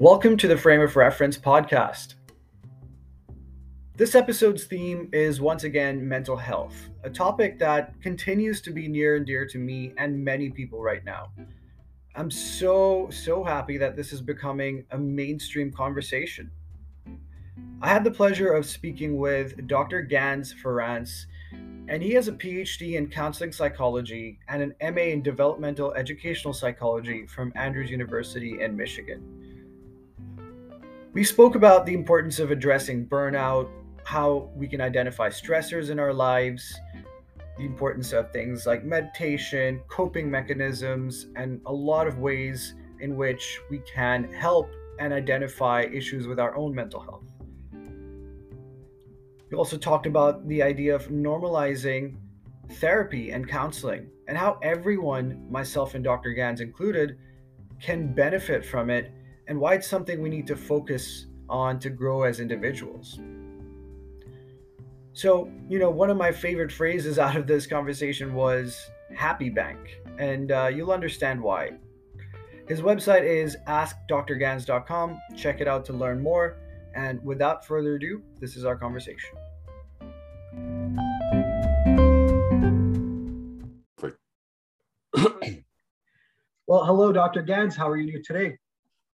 Welcome to the Frame of Reference podcast. This episode's theme is once again mental health, a topic that continues to be near and dear to me and many people right now. I'm so, so happy that this is becoming a mainstream conversation. I had the pleasure of speaking with Dr. Ganz Ferrance, and he has a PhD in counseling psychology and an MA in developmental educational psychology from Andrews University in Michigan. We spoke about the importance of addressing burnout, how we can identify stressors in our lives, the importance of things like meditation, coping mechanisms, and a lot of ways in which we can help and identify issues with our own mental health. We also talked about the idea of normalizing therapy and counseling and how everyone, myself and Dr. Ganz included, can benefit from it and why it's something we need to focus on to grow as individuals. So, you know, one of my favorite phrases out of this conversation was happy bank, and uh, you'll understand why. His website is askdrganz.com. Check it out to learn more. And without further ado, this is our conversation. well, hello, Dr. Ganz. How are you today?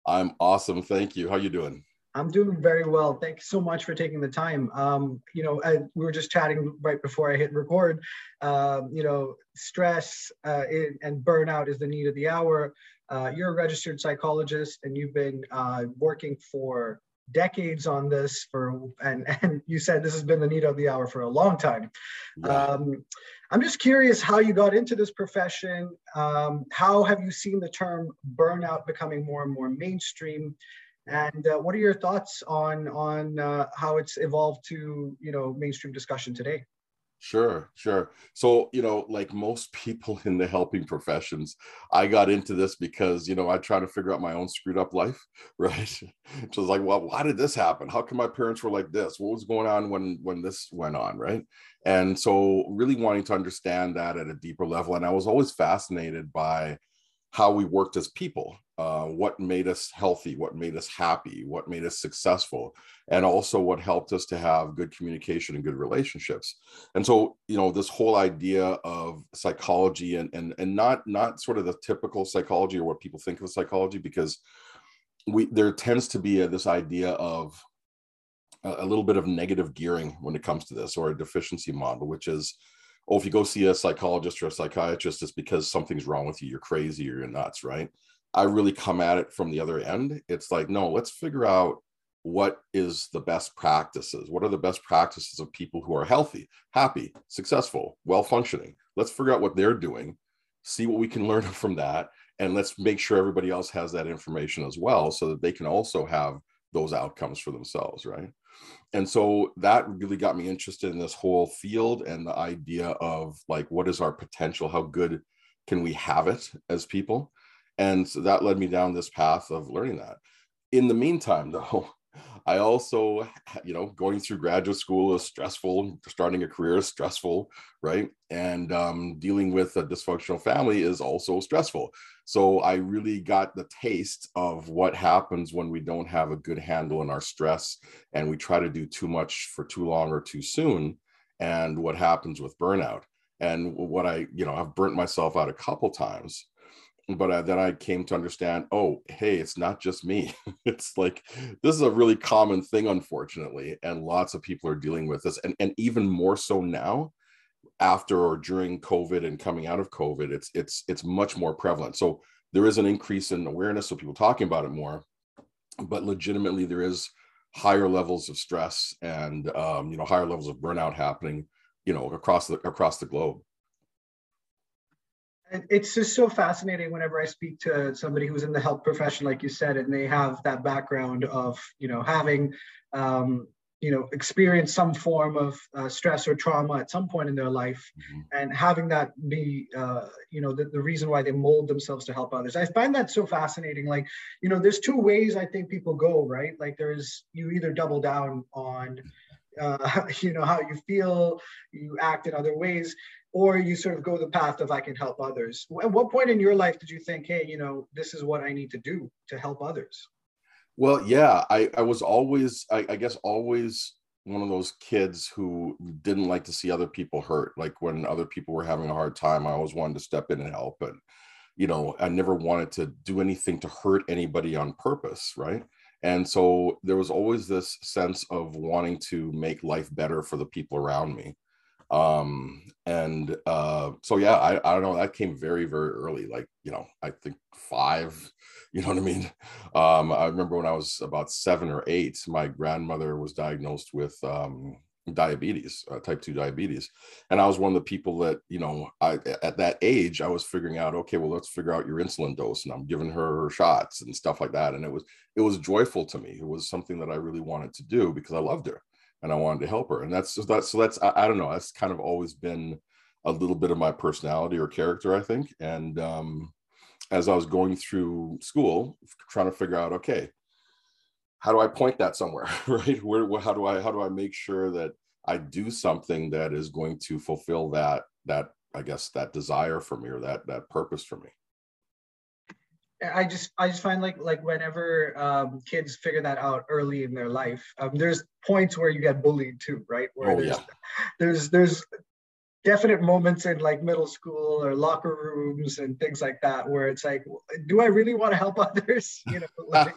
I'm awesome. Thank you. How you doing? I'm doing very well. Thank you so much for taking the time. Um, you know, I, we were just chatting right before I hit record. Uh, you know, stress uh, and burnout is the need of the hour. Uh, you're a registered psychologist, and you've been uh, working for decades on this for and and you said this has been the need of the hour for a long time yeah. um, i'm just curious how you got into this profession. Um, how have you seen the term burnout becoming more and more mainstream? And uh, what are your thoughts on on uh, how it's evolved to you know mainstream discussion today Sure, sure. So, you know, like most people in the helping professions, I got into this because, you know, I try to figure out my own screwed up life, right? so it's like, well, why did this happen? How come my parents were like this? What was going on when when this went on, right? And so really wanting to understand that at a deeper level. And I was always fascinated by how we worked as people uh, what made us healthy what made us happy what made us successful and also what helped us to have good communication and good relationships. And so you know this whole idea of psychology and and, and not not sort of the typical psychology or what people think of psychology because we there tends to be a, this idea of a, a little bit of negative gearing when it comes to this or a deficiency model which is oh, if you go see a psychologist or a psychiatrist, it's because something's wrong with you. You're crazy or you're nuts, right? I really come at it from the other end. It's like, no, let's figure out what is the best practices. What are the best practices of people who are healthy, happy, successful, well functioning? Let's figure out what they're doing, see what we can learn from that, and let's make sure everybody else has that information as well so that they can also have those outcomes for themselves, right? And so that really got me interested in this whole field and the idea of like what is our potential? How good can we have it as people? And so that led me down this path of learning that. In the meantime though I also, you know, going through graduate school is stressful. Starting a career is stressful, right? And um, dealing with a dysfunctional family is also stressful. So I really got the taste of what happens when we don't have a good handle on our stress and we try to do too much for too long or too soon, and what happens with burnout. And what I, you know, I've burnt myself out a couple times but uh, then I came to understand, oh, hey, it's not just me. it's like this is a really common thing, unfortunately, and lots of people are dealing with this, and and even more so now, after or during COVID and coming out of COVID, it's it's it's much more prevalent. So there is an increase in awareness, so people talking about it more, but legitimately there is higher levels of stress and um, you know higher levels of burnout happening, you know, across the across the globe it's just so fascinating whenever I speak to somebody who's in the health profession, like you said, and they have that background of, you know, having, um, you know, experienced some form of uh, stress or trauma at some point in their life, mm-hmm. and having that be, uh, you know, the, the reason why they mold themselves to help others. I find that so fascinating. Like, you know, there's two ways I think people go, right? Like, there's you either double down on uh, you know how you feel you act in other ways or you sort of go the path of i can help others at what point in your life did you think hey you know this is what i need to do to help others Well, yeah, I, I was always, I, I guess, always one of those kids who didn't like to see other people hurt. Like when other people were having a hard time, I always wanted to step in and help. And, you know, I never wanted to do anything to hurt anybody on purpose. Right. And so there was always this sense of wanting to make life better for the people around me. Um, and uh, so, yeah, I, I don't know, that came very, very early, like, you know, I think five, you know what I mean? Um, I remember when I was about seven or eight, my grandmother was diagnosed with um, diabetes, uh, type 2 diabetes. And I was one of the people that, you know, I at that age, I was figuring out, okay, well, let's figure out your insulin dose. And I'm giving her shots and stuff like that. And it was, it was joyful to me. It was something that I really wanted to do because I loved her and I wanted to help her. And that's just that. So that's, I, I don't know, that's kind of always been a little bit of my personality or character, I think. And, um, as I was going through school, trying to figure out, okay, how do I point that somewhere, right? Where, how do I, how do I make sure that I do something that is going to fulfill that, that, I guess, that desire for me or that, that purpose for me. I just I just find like like whenever um, kids figure that out early in their life, um, there's points where you get bullied too, right? Where oh, there's, yeah. there's there's definite moments in like middle school or locker rooms and things like that where it's like do i really want to help others you know like,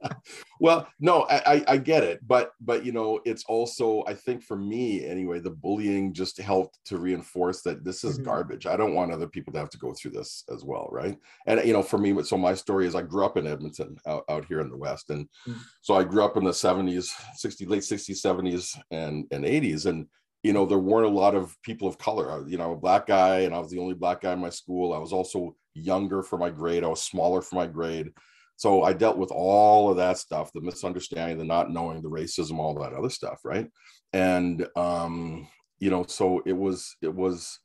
well no I, I get it but but you know it's also i think for me anyway the bullying just helped to reinforce that this is mm-hmm. garbage i don't want other people to have to go through this as well right and you know for me so my story is i grew up in edmonton out, out here in the west and mm-hmm. so i grew up in the 70s 60 late 60s 70s and and 80s and you know, there weren't a lot of people of color. You know, a black guy, and I was the only black guy in my school. I was also younger for my grade. I was smaller for my grade. So I dealt with all of that stuff, the misunderstanding, the not knowing, the racism, all that other stuff, right? And um, you know, so it was it was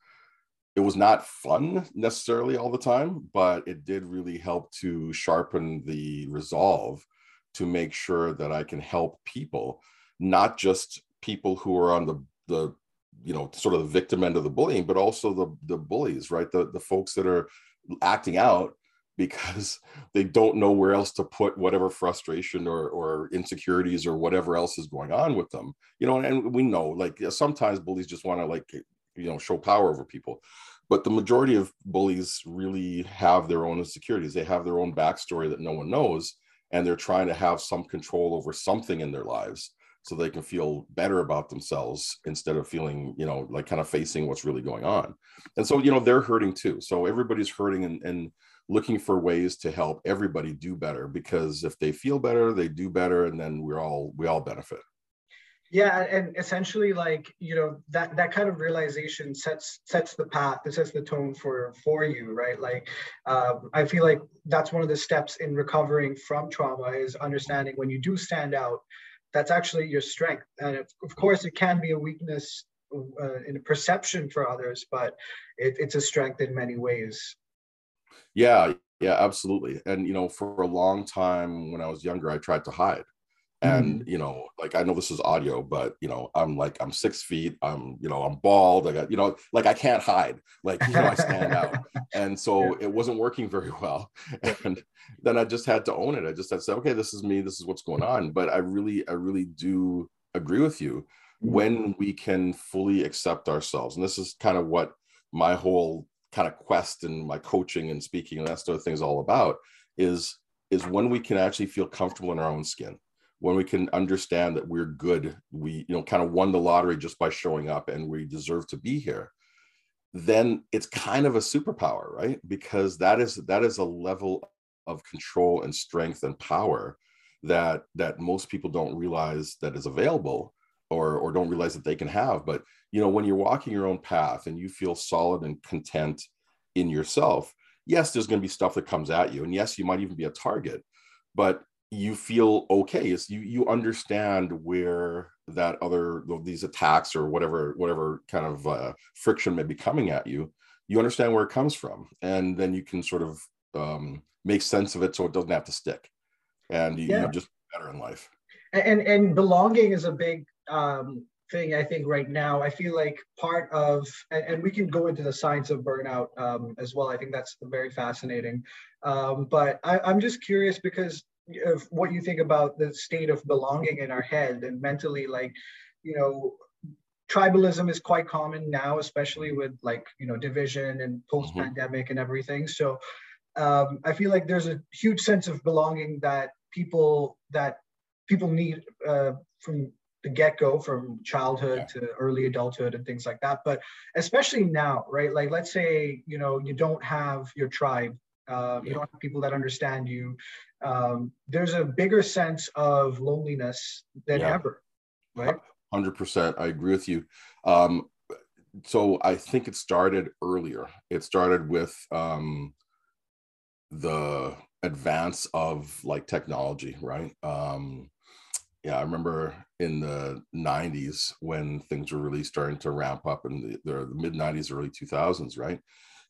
it was not fun necessarily all the time, but it did really help to sharpen the resolve to make sure that I can help people, not just people who are on the the you know sort of the victim end of the bullying but also the the bullies right? The the folks that are acting out because they don't know where else to put whatever frustration or or insecurities or whatever else is going on with them you know and we know like sometimes bullies just want to like you know show power over people but the majority of bullies really have their own insecurities. They have their own backstory that no one knows and they're trying to have some control over something in their lives so they can feel better about themselves instead of feeling you know like kind of facing what's really going on. And so you know they're hurting too. So everybody's hurting and, and looking for ways to help everybody do better because if they feel better they do better and then we're all we all benefit. Yeah and essentially like you know that that kind of realization sets sets the path it sets the tone for for you right? Like um, i feel like that's one of the steps in recovering from trauma is understanding when you do stand out that's actually your strength. And of course, it can be a weakness uh, in a perception for others, but it, it's a strength in many ways. Yeah, yeah, absolutely. And you know, for a long time when I was younger, I tried to hide and mm-hmm. you know like i know this is audio but you know i'm like i'm six feet i'm you know i'm bald i got you know like i can't hide like you know i stand out and so yeah. it wasn't working very well and then i just had to own it i just had to say okay this is me this is what's going on but i really i really do agree with you mm-hmm. when we can fully accept ourselves and this is kind of what my whole kind of quest and my coaching and speaking and that sort of thing is all about is is when we can actually feel comfortable in our own skin when we can understand that we're good we you know kind of won the lottery just by showing up and we deserve to be here then it's kind of a superpower right? Because that is that is a level of control and strength and power that that most people don't realize that is available or or don't realize that they can have. But you know when you're walking your own path and you feel solid and content in yourself yes there's going to be stuff that comes at you and yes you might even be a target but you feel okay is you you understand where that other these attacks or whatever whatever kind of uh, friction may be coming at you you understand where it comes from. And then you can sort of um, make sense of it so it doesn't have to stick. And you, yeah. you just better in life. And and belonging is a big um, thing i think right now. I feel like part of and, and we can go into the science of burnout um, as well. I think that's very fascinating. Um, but I, i'm just curious because of what you think about the state of belonging in our head and mentally like you know tribalism is quite common now especially with like you know division and post pandemic mm-hmm. and everything. So um, i feel like there's a huge sense of belonging that people that people need uh, from the get-go from childhood yeah. to early adulthood and things like that. But especially now right? Like let's say you know you don't have your tribe uh, you don't have people that understand you um, there's a bigger sense of loneliness than yeah. ever right? 100% i agree with you. Um, so i think it started earlier. It started with um, the advance of like technology right? Um, yeah, I remember in the 90s when things were really starting to ramp up in the, the mid 90s, early 2000s, right?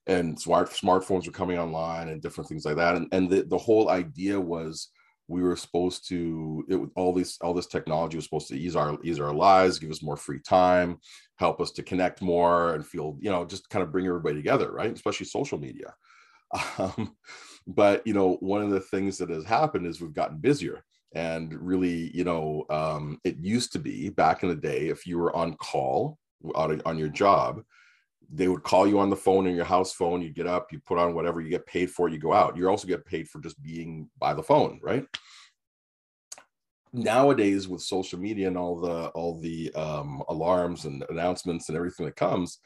And smart smartphones were coming online and different things like that. And, and the, the whole idea was we were supposed to it all these all this technology was supposed to ease our ease our lives, give us more free time, help us to connect more and feel, you know, just kind of bring everybody together, right? Especially social media. Um, but you know, one of the things that has happened is we've gotten busier and really you know um, it used to be back in the day if you were on call on, on your job they would call you on the phone in your house phone you get up you put on whatever you get paid for you go out. You also get paid for just being by the phone right? Nowadays with social media and all the all the um, alarms and announcements and everything that comes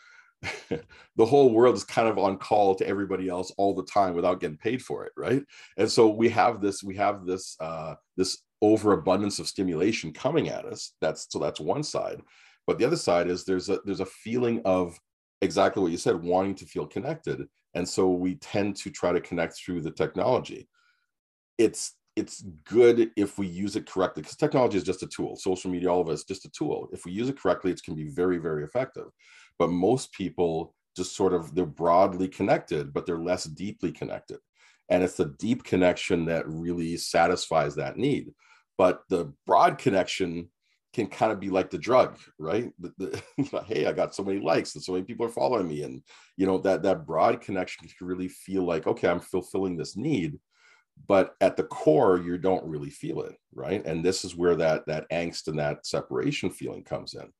the whole world is kind of on call to everybody else all the time without getting paid for it right? And so we have this we have this uh this overabundance of stimulation coming at us. That's so that's one side. But the other side is there's a there's a feeling of exactly what you said wanting to feel connected. And so we tend to try to connect through the technology. It's it's good if we use it correctly because technology is just a tool. Social media all of us just a tool. If we use it correctly it can be very very effective. But most people just sort of they're broadly connected but they're less deeply connected. And it's the deep connection that really satisfies that need. But the broad connection can kind of be like the drug right? The, the, hey i got so many likes and so many people are following me and you know that that broad connection can really feel like okay i'm fulfilling this need but at the core you don't really feel it right? And this is where that that angst and that separation feeling comes in.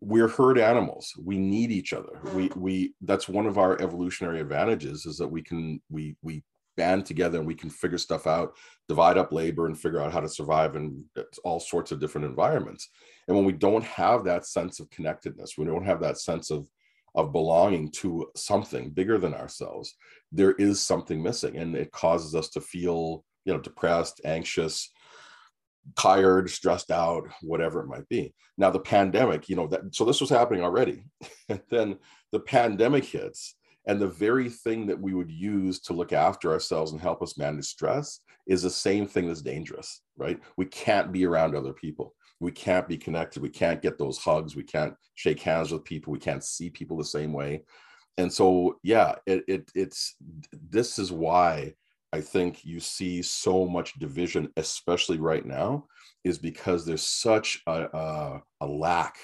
We're herd animals. We need each other. We we that's one of our evolutionary advantages is that we can we we band together and we can figure stuff out divide up labor and figure out how to survive in uh, all sorts of different environments and when we don't have that sense of connectedness we don't have that sense of of belonging to something bigger than ourselves there is something missing and it causes us to feel you know depressed anxious tired, stressed out, whatever it might be. Now the pandemic, you know, that so this was happening already. and then the pandemic hits, and the very thing that we would use to look after ourselves and help us manage stress is the same thing that's dangerous, right? We can't be around other people. We can't be connected. We can't get those hugs. We can't shake hands with people. We can't see people the same way. And so, yeah, it, it it's this is why I think you see so much division, especially right now, is because there's such a, a, a lack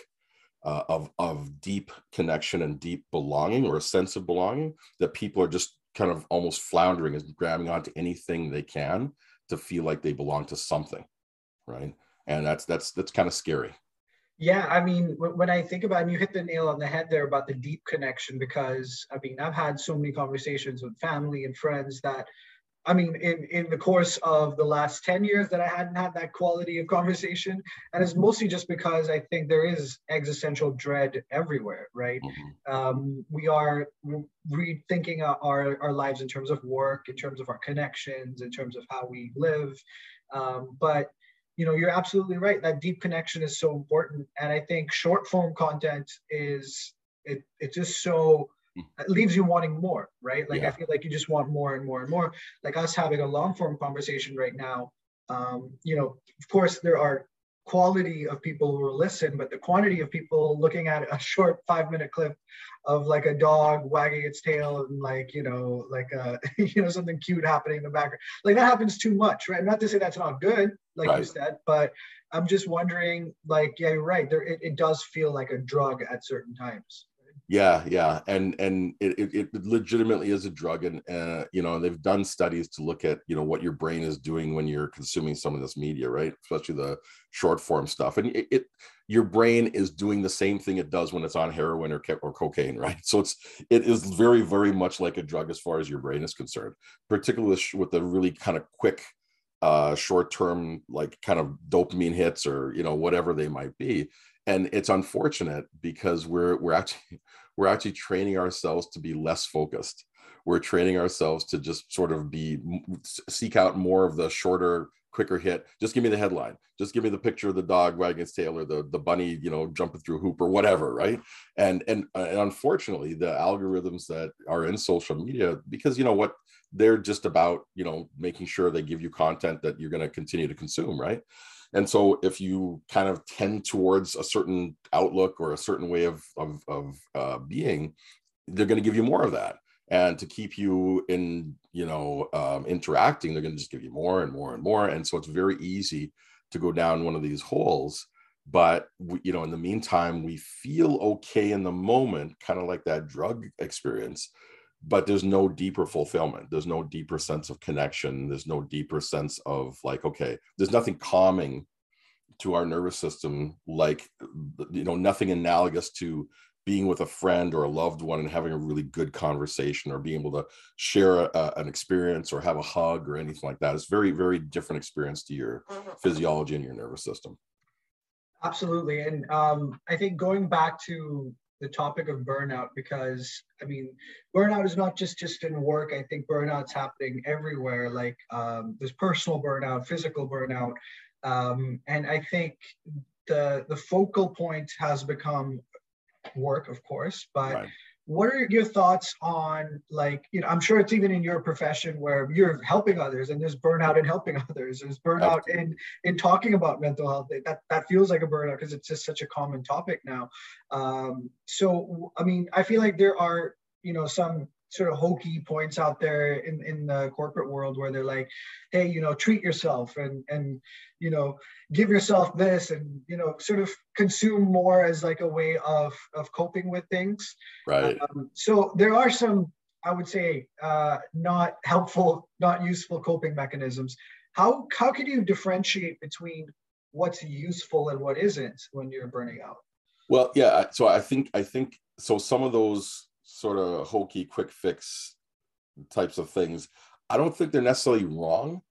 uh, of, of deep connection and deep belonging or a sense of belonging that people are just kind of almost floundering and grabbing onto anything they can to feel like they belong to something. Right. And that's that's that's kind of scary. Yeah, I mean, when I think about, and you hit the nail on the head there about the deep connection, because I mean, I've had so many conversations with family and friends that I mean, in, in the course of the last 10 years that I hadn't had that quality of conversation. And it's mostly just because I think there is existential dread everywhere, right? Mm-hmm. Um, we are rethinking our, our lives in terms of work, in terms of our connections, in terms of how we live. Um, but, you know, you're absolutely right. That deep connection is so important. And I think short form content is, it, it's just so leaves you wanting more, right? Like yeah. I feel like you just want more and more and more. Like us having a long form conversation right now. Um, you know, of course, there are quality of people who will listen, but the quantity of people looking at a short five minute clip of like a dog wagging its tail and like you know like uh you know something cute happening in the background like that happens too much right not to say that's not good like right. you said but i'm just wondering like yeah you're right there it, it does feel like a drug at certain times Yeah, yeah, and and it, it, it legitimately is a drug, and uh, you know they've done studies to look at you know what your brain is doing when you're consuming some of this media, right? Especially the short form stuff, and it, it your brain is doing the same thing it does when it's on heroin or or cocaine, right? So it's it is very very much like a drug as far as your brain is concerned, particularly with, with the really kind of quick uh short term like kind of dopamine hits or you know whatever they might be and it's unfortunate because we're we're actually we're actually training ourselves to be less focused. We're training ourselves to just sort of be seek out more of the shorter quicker hit. Just give me the headline. Just give me the picture of the dog wagging its tail or the the bunny you know jumping through a hoop or whatever right? And and, uh, and unfortunately the algorithms that are in social media because you know what? They're just about you know making sure they give you content that you're going to continue to consume right and so if you kind of tend towards a certain outlook or a certain way of of, of uh, being they're going to give you more of that. And to keep you in you know um, interacting they're going to just give you more and more and more. And so it's very easy to go down one of these holes. But we, you know in the meantime we feel okay in the moment kind of like that drug experience but there's no deeper fulfillment. There's no deeper sense of connection. There's no deeper sense of like okay there's nothing calming to our nervous system like you know nothing analogous to being with a friend or a loved one and having a really good conversation or being able to share a, an experience or have a hug or anything like that. It's very very different experience to your mm-hmm. physiology and your nervous system. Absolutely. And um, i think going back to the topic of burnout because I mean, burnout is not just just in work. I think burnout's happening everywhere. Like um, there's personal burnout, physical burnout, um, and I think the the focal point has become work, of course, but right what are your thoughts on like you know i'm sure it's even in your profession where you're helping others and there's burnout in helping others. There's burnout in in talking about mental health. That that feels like a burnout because it's just such a common topic now. Um, so i mean i feel like there are you know some sort of hokey points out there in, in the corporate world where they're like, hey, you know, treat yourself and and you know, give yourself this and you know, sort of consume more as like a way of of coping with things. Right. Um, so there are some, I would say, uh, not helpful, not useful coping mechanisms. How how can you differentiate between what's useful and what isn't when you're burning out? Well, yeah. So I think I think so. Some of those sort of hokey quick fix types of things. I don't think they're necessarily wrong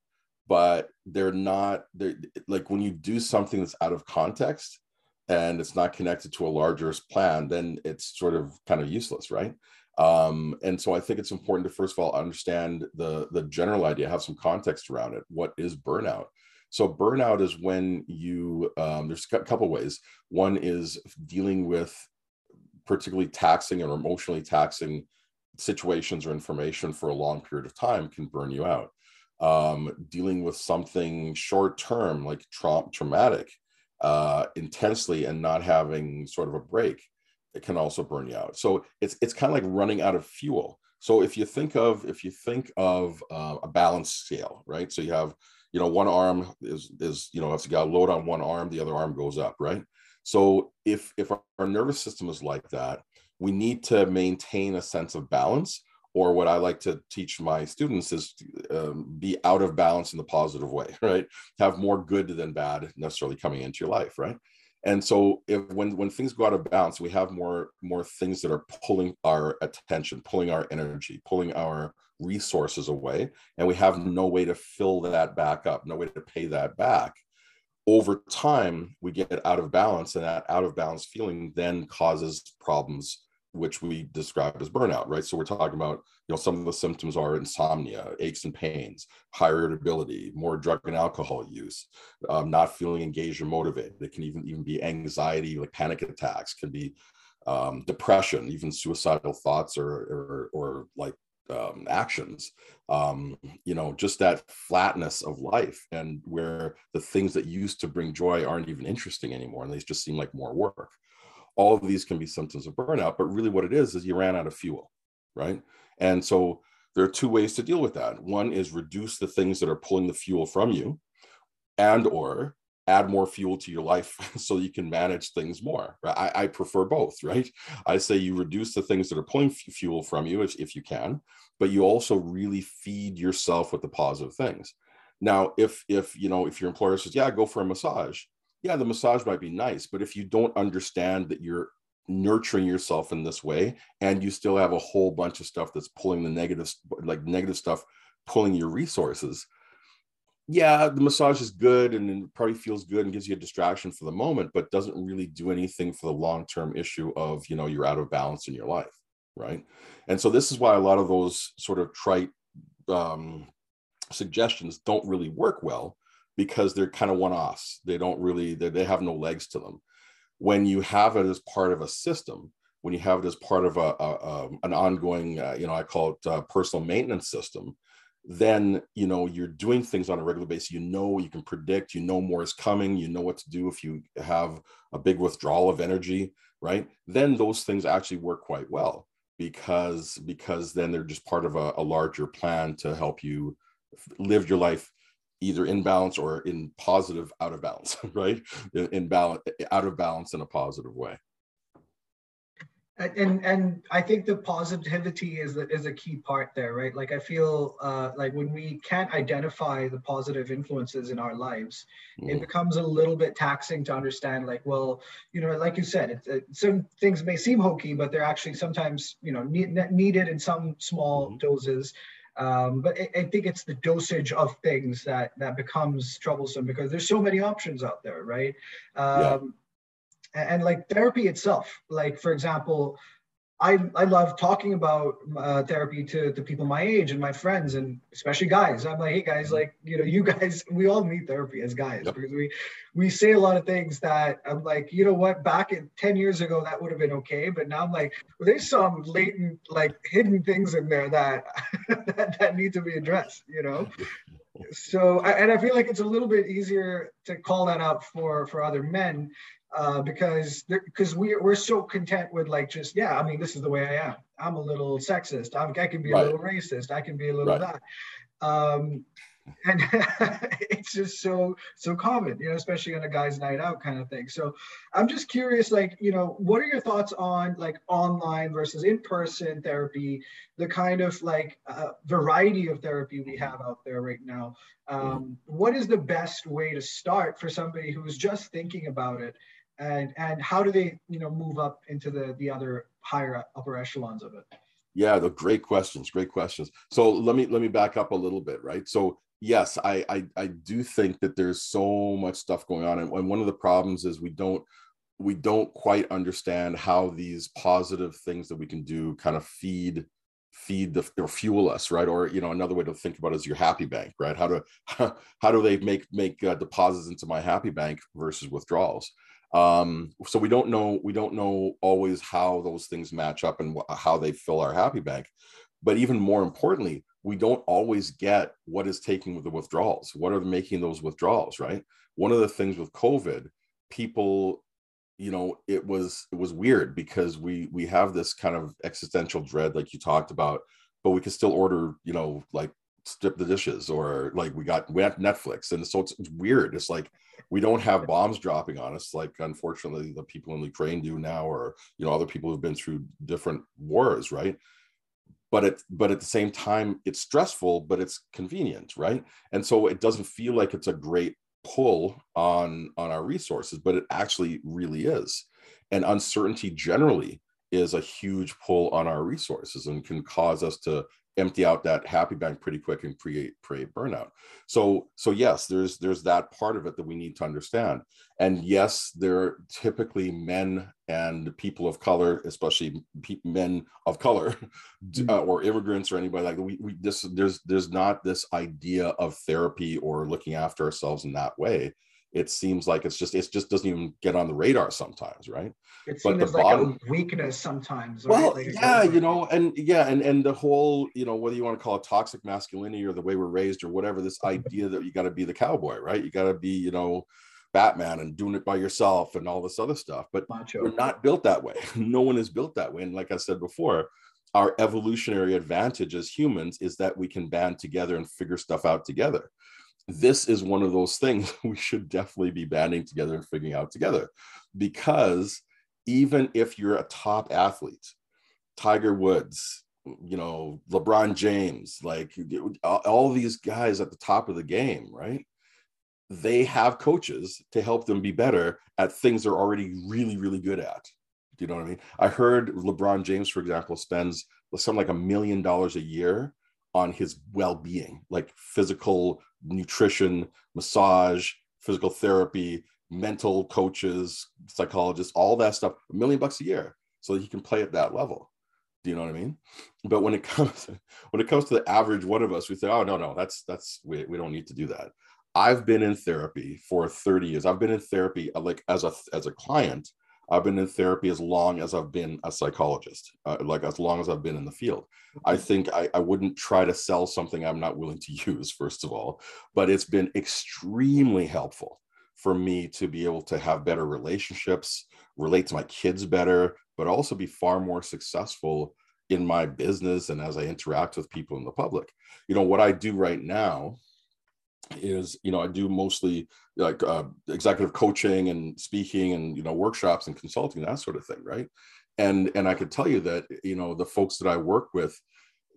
but they're not they're like when you do something that's out of context and it's not connected to a larger plan then it's sort of kind of useless right? Um, and so i think it's important to first of all understand the the general idea have some context around it. What is burnout? So burnout is when you um, there's a couple ways. One is dealing with particularly taxing or emotionally taxing situations or information for a long period of time can burn you out. Um, dealing with something short term, like tra- traumatic, uh, intensely, and not having sort of a break, it can also burn you out. So it's it's kind of like running out of fuel. So if you think of if you think of uh, a balance scale, right? So you have you know one arm is is you know if you got a load on one arm, the other arm goes up, right? So if if our nervous system is like that, we need to maintain a sense of balance. Or what I like to teach my students is um, be out of balance in the positive way, right? Have more good than bad necessarily coming into your life, right? And so if when when things go out of balance, we have more more things that are pulling our attention, pulling our energy, pulling our resources away, and we have no way to fill that back up, no way to pay that back over time we get out of balance and that out of balance feeling then causes problems which we describe as burnout right? So we're talking about you know some of the symptoms are insomnia aches and pains higher irritability more drug and alcohol use um, not feeling engaged or motivated. It can even even be anxiety like panic attacks can be um, depression even suicidal thoughts or, or or like um, actions um, you know just that flatness of life and where the things that used to bring joy aren't even interesting anymore and they just seem like more work. All of these can be symptoms of burnout but really what it is is you ran out of fuel right? And so there are two ways to deal with that. One is reduce the things that are pulling the fuel from you and or add more fuel to your life so you can manage things more? I, I, prefer both right i say you reduce the things that are pulling fuel from you if, if you can but you also really feed yourself with the positive things now if if you know if your employer says yeah go for a massage yeah the massage might be nice but if you don't understand that you're nurturing yourself in this way and you still have a whole bunch of stuff that's pulling the negative like negative stuff pulling your resources yeah, the massage is good and probably feels good and gives you a distraction for the moment, but doesn't really do anything for the long term issue of, you know, you're out of balance in your life. Right. And so this is why a lot of those sort of trite um, suggestions don't really work well because they're kind of one offs. They don't really, they, they have no legs to them. When you have it as part of a system, when you have it as part of a, a, a an ongoing, uh, you know, I call it uh, personal maintenance system, then you know you're doing things on a regular basis. You know you can predict. You know more is coming. You know what to do if you have a big withdrawal of energy right? Then those things actually work quite well because because then they're just part of a, a larger plan to help you live your life either in balance or in positive out of balance right? In, in balance out of balance in a positive way and and I think the positivity is is a key part there, right? Like I feel uh, like when we can't identify the positive influences in our lives, mm. it becomes a little bit taxing to understand. Like, well, you know, like you said, it, it, some things may seem hokey, but they're actually sometimes you know need, needed in some small mm. doses. Um, but I, I, think it's the dosage of things that that becomes troublesome because there's so many options out there, right? Um, yeah and, and like therapy itself like for example I, I love talking about uh, therapy to, to people my age and my friends and especially guys. I'm like, hey guys, like you know, you guys, we all need therapy as guys yep. because we we say a lot of things that I'm like, you know what, back in 10 years ago that would have been okay, but now I'm like, well, there's some latent like hidden things in there that that, that need to be addressed, you know. So and I feel like it's a little bit easier to call that out for for other men uh, because because we we're so content with like just yeah I mean this is the way I am I'm a little sexist I'm, I can be right. a little racist I can be a little right. that um, and it's just so so common you know especially on a guy's night out kind of thing. So i'm just curious like you know what are your thoughts on like online versus in-person therapy the kind of like uh, variety of therapy we have out there right now? Um, what is the best way to start for somebody who's just thinking about it? And and how do they you know move up into the the other higher upper echelons of it? Yeah the great questions great questions. So let me let me back up a little bit right? So yes i i, I do think that there's so much stuff going on and, one of the problems is we don't we don't quite understand how these positive things that we can do kind of feed feed the or fuel us right? Or you know another way to think about it is your happy bank right? How do how do they make make uh, deposits into my happy bank versus withdrawals? Um, so we don't know we don't know always how those things match up and wh- how they fill our happy bank. But even more importantly we don't always get what is taking with the withdrawals. What are making those withdrawals right? One of the things with covid people you know it was it was weird because we we have this kind of existential dread like you talked about but we can still order you know like Skip the Dishes or like we got we have netflix. And so it's, it's weird. It's like we don't have bombs dropping on us like unfortunately the people in ukraine do now or you know other people who've been through different wars right but it but at the same time it's stressful but it's convenient right? And so it doesn't feel like it's a great pull on on our resources but it actually really is. And uncertainty generally is a huge pull on our resources and can cause us to empty out that happy bank pretty quick and create create burnout. So so yes there's there's that part of it that we need to understand. And yes there are typically men and people of color especially pe- men of color mm-hmm. uh, or immigrants or anybody like that we, we this there's there's not this idea of therapy or looking after ourselves in that way it seems like it's just it just doesn't even get on the radar sometimes right? It seems but the like bottom, a weakness sometimes well like yeah you know and yeah and and the whole you know whether you want to call it toxic masculinity or the way we're raised or whatever this idea that you got to be the cowboy right? You got to be you know batman and doing it by yourself and all this other stuff but Macho. we're not built that way. No one is built that way and like i said before our evolutionary advantage as humans is that we can band together and figure stuff out together this is one of those things we should definitely be banding together and figuring out together. Because even if you're a top athlete tiger woods you know lebron james like all these guys at the top of the game right? They have coaches to help them be better at things they're already really really good at. Do you know what i mean? I heard lebron james for example spends something like a million dollars a year on his well-being like physical nutrition massage physical therapy mental coaches psychologists all that stuff a million bucks a year so that he can play at that level. Do you know what i mean? But when it comes when it comes to the average one of us we say oh no no that's that's we, we don't need to do that. I've been in therapy for 30 years. I've been in therapy uh, like as a as a client I've been in therapy as long as I've been a psychologist, uh, like as long as I've been in the field. I think I, I wouldn't try to sell something I'm not willing to use, first of all, but it's been extremely helpful for me to be able to have better relationships, relate to my kids better, but also be far more successful in my business and as I interact with people in the public. You know, what I do right now is you know i do mostly like uh, executive coaching and speaking and you know workshops and consulting that sort of thing right? And and i could tell you that you know the folks that i work with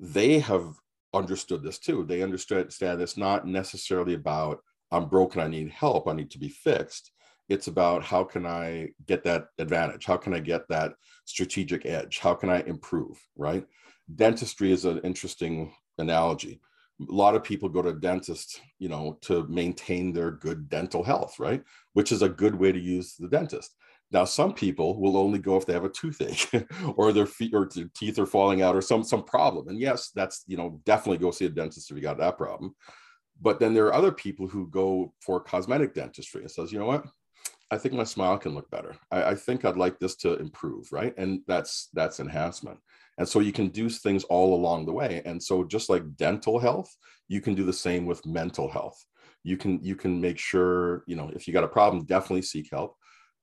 they have understood this too. They understand it's not necessarily about i'm broken i need help. I need to be fixed. It's about how can i get that advantage? How can i get that strategic edge? How can i improve? Right? Dentistry is an interesting analogy a lot of people go to dentists, you know to maintain their good dental health right which is a good way to use the dentist now some people will only go if they have a toothache or their feet or their teeth are falling out or some some problem and yes that's you know definitely go see a dentist if you got that problem but then there are other people who go for cosmetic dentistry and says you know what I think my smile can look better. I, I, think I'd like this to improve, right? And that's that's enhancement. And so you can do things all along the way. And so just like dental health, you can do the same with mental health. You can you can make sure, you know, if you got a problem, definitely seek help.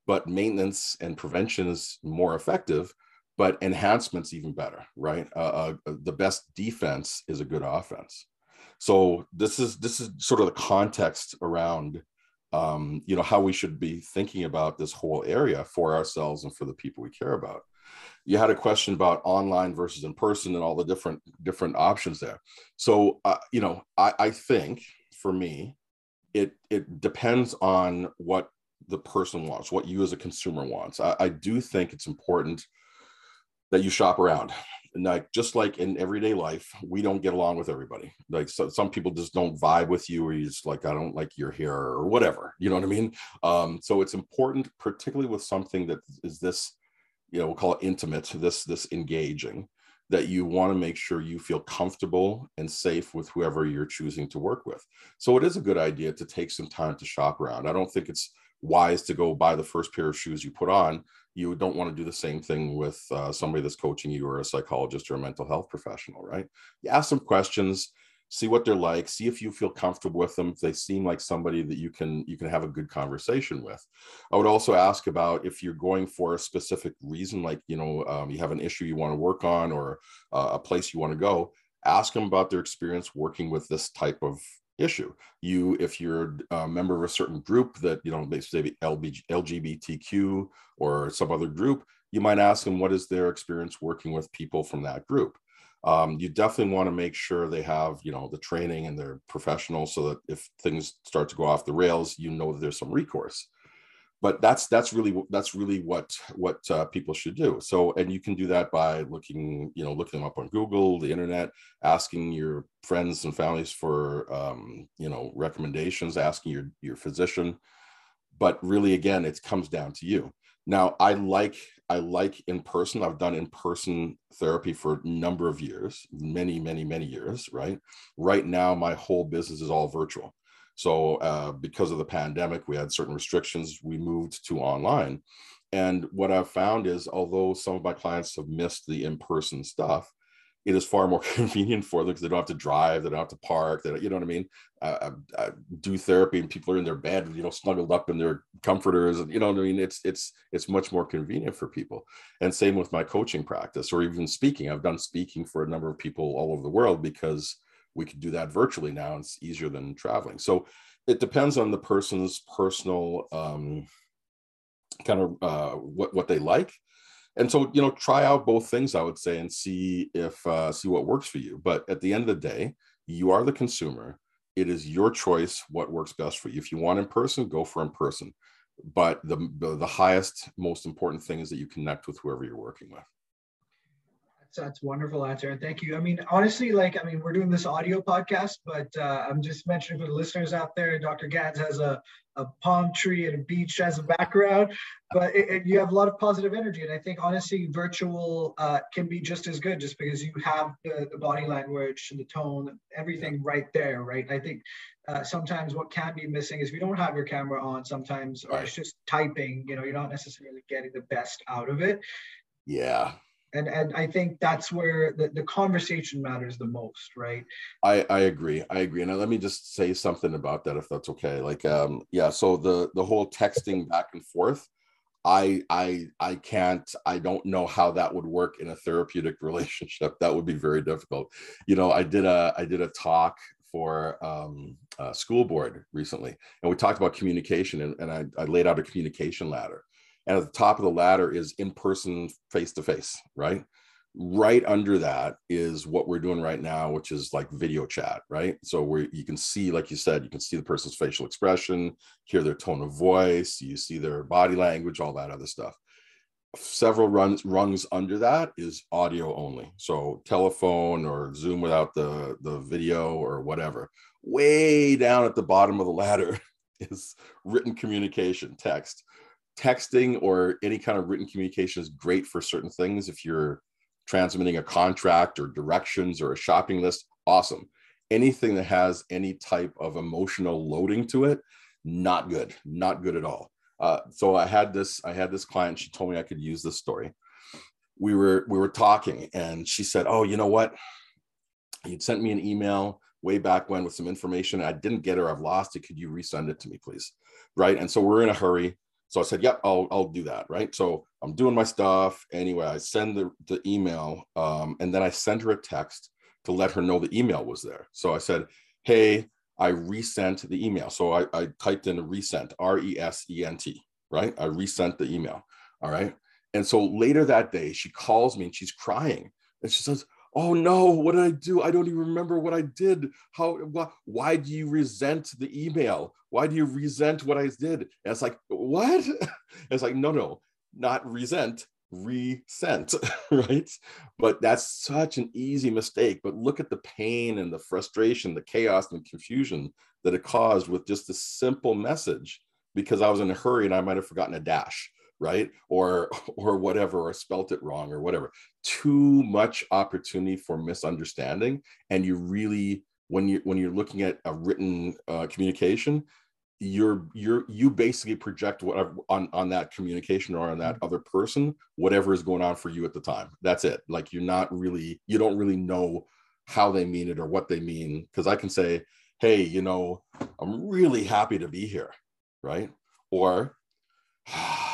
But maintenance and prevention is more effective, but enhancement's even better, right? Uh, uh, the best defense is a good offense. So this is this is sort of the context around um, you know how we should be thinking about this whole area for ourselves and for the people we care about you had a question about online versus in person and all the different different options there. So uh, you know I, I think for me it it depends on what the person wants what you as a consumer wants. I, I do think it's important that you shop around. And like just like in everyday life we don't get along with everybody. Like so, some people just don't vibe with you or you just like i don't like your hair or whatever you know what i mean? Um, so it's important particularly with something that is this you know we'll call it intimate this this engaging that you want to make sure you feel comfortable and safe with whoever you're choosing to work with. So it is a good idea to take some time to shop around. I don't think it's wise to go buy the first pair of shoes you put on. You don't want to do the same thing with uh, somebody that's coaching you or a psychologist or a mental health professional right? You ask some questions see what they're like see if you feel comfortable with them if they seem like somebody that you can you can have a good conversation with. I would also ask about if you're going for a specific reason like you know um, you have an issue you want to work on or uh, a place you want to go ask them about their experience working with this type of issue. You if you're a member of a certain group that you know they say lgbtq or some other group you might ask them what is their experience working with people from that group um, you definitely want to make sure they have you know the training and they're professional so that if things start to go off the rails you know that there's some recourse. But that's that's really that's really what what uh, people should do. So and you can do that by looking you know looking them up on google the internet asking your friends and families for um, you know recommendations asking your your physician. But really again it comes down to you. Now i like I like in person. I've done in person therapy for a number of years, many, many, many years, right? Right now, my whole business is all virtual. So, uh, because of the pandemic, we had certain restrictions. We moved to online. And what I've found is, although some of my clients have missed the in person stuff, it is far more convenient for them because they don't have to drive, they don't have to park, they you know what I mean? I, I, do therapy and people are in their bed, you know, snuggled up in their comforters, and you know what I mean. It's it's it's much more convenient for people. And same with my coaching practice or even speaking. I've done speaking for a number of people all over the world because we can do that virtually now. It's easier than traveling. So it depends on the person's personal um, kind of uh, what what they like and so you know try out both things i would say and see if uh, see what works for you. But at the end of the day you are the consumer. It is your choice what works best for you. If you want in person go for in person. But the, the, the highest most important thing is that you connect with whoever you're working with that's wonderful answer and thank you. I mean honestly like i mean we're doing this audio podcast but uh, i'm just mentioning for the listeners out there dr Ganz has a, a palm tree and a beach as a background but it, it, you have a lot of positive energy. And i think honestly virtual uh, can be just as good just because you have the, the body language and the tone everything right there right? I think uh, sometimes what can be missing is if you don't have your camera on sometimes or it's just typing you know you're not necessarily getting the best out of it. Yeah and and i think that's where the, the conversation matters the most right? I i agree. I agree. And let me just say something about that if that's okay. Like um yeah so the the whole texting back and forth i i i can't i don't know how that would work in a therapeutic relationship. That would be very difficult. You know i did a i did a talk for um, a school board recently and we talked about communication and, and I, I laid out a communication ladder and at the top of the ladder is in person, face to face, right? Right under that is what we're doing right now, which is like video chat, right? So where you can see, like you said, you can see the person's facial expression, hear their tone of voice, you see their body language, all that other stuff. Several runs rungs under that is audio only. So telephone or Zoom without the, the video or whatever. Way down at the bottom of the ladder is written communication, text texting or any kind of written communication is great for certain things. If you're transmitting a contract or directions or a shopping list, awesome. Anything that has any type of emotional loading to it, not good, not good at all. Uh, so I had this, I had this client. She told me I could use this story. We were we were talking, and she said, "Oh, you know what? You'd sent me an email way back when with some information. I didn't get it. Or I've lost it. Could you resend it to me, please?" Right. And so we're in a hurry. So I said, yep, I'll, I'll do that. Right. So I'm doing my stuff. Anyway, I send the, the email um, and then I send her a text to let her know the email was there. So I said, hey, I resent the email. So I, I typed in resent, R E S E N T, right? I resent the email. All right. And so later that day, she calls me and she's crying and she says, oh no what did i do? I don't even remember what i did. How why, why do you resent the email? Why do you resent what i did? And it's like what? It's like no no not resent resent right? But that's such an easy mistake. But look at the pain and the frustration the chaos and confusion that it caused with just a simple message. Because i was in a hurry and i might have forgotten a dash right? Or or whatever or spelt it wrong or whatever. Too much opportunity for misunderstanding and you really when you when you're looking at a written uh, communication you're you're you basically project whatever on on that communication or on that mm-hmm. other person whatever is going on for you at the time. That's it. Like you're not really you don't really know how they mean it or what they mean because i can say hey you know i'm really happy to be here right? Or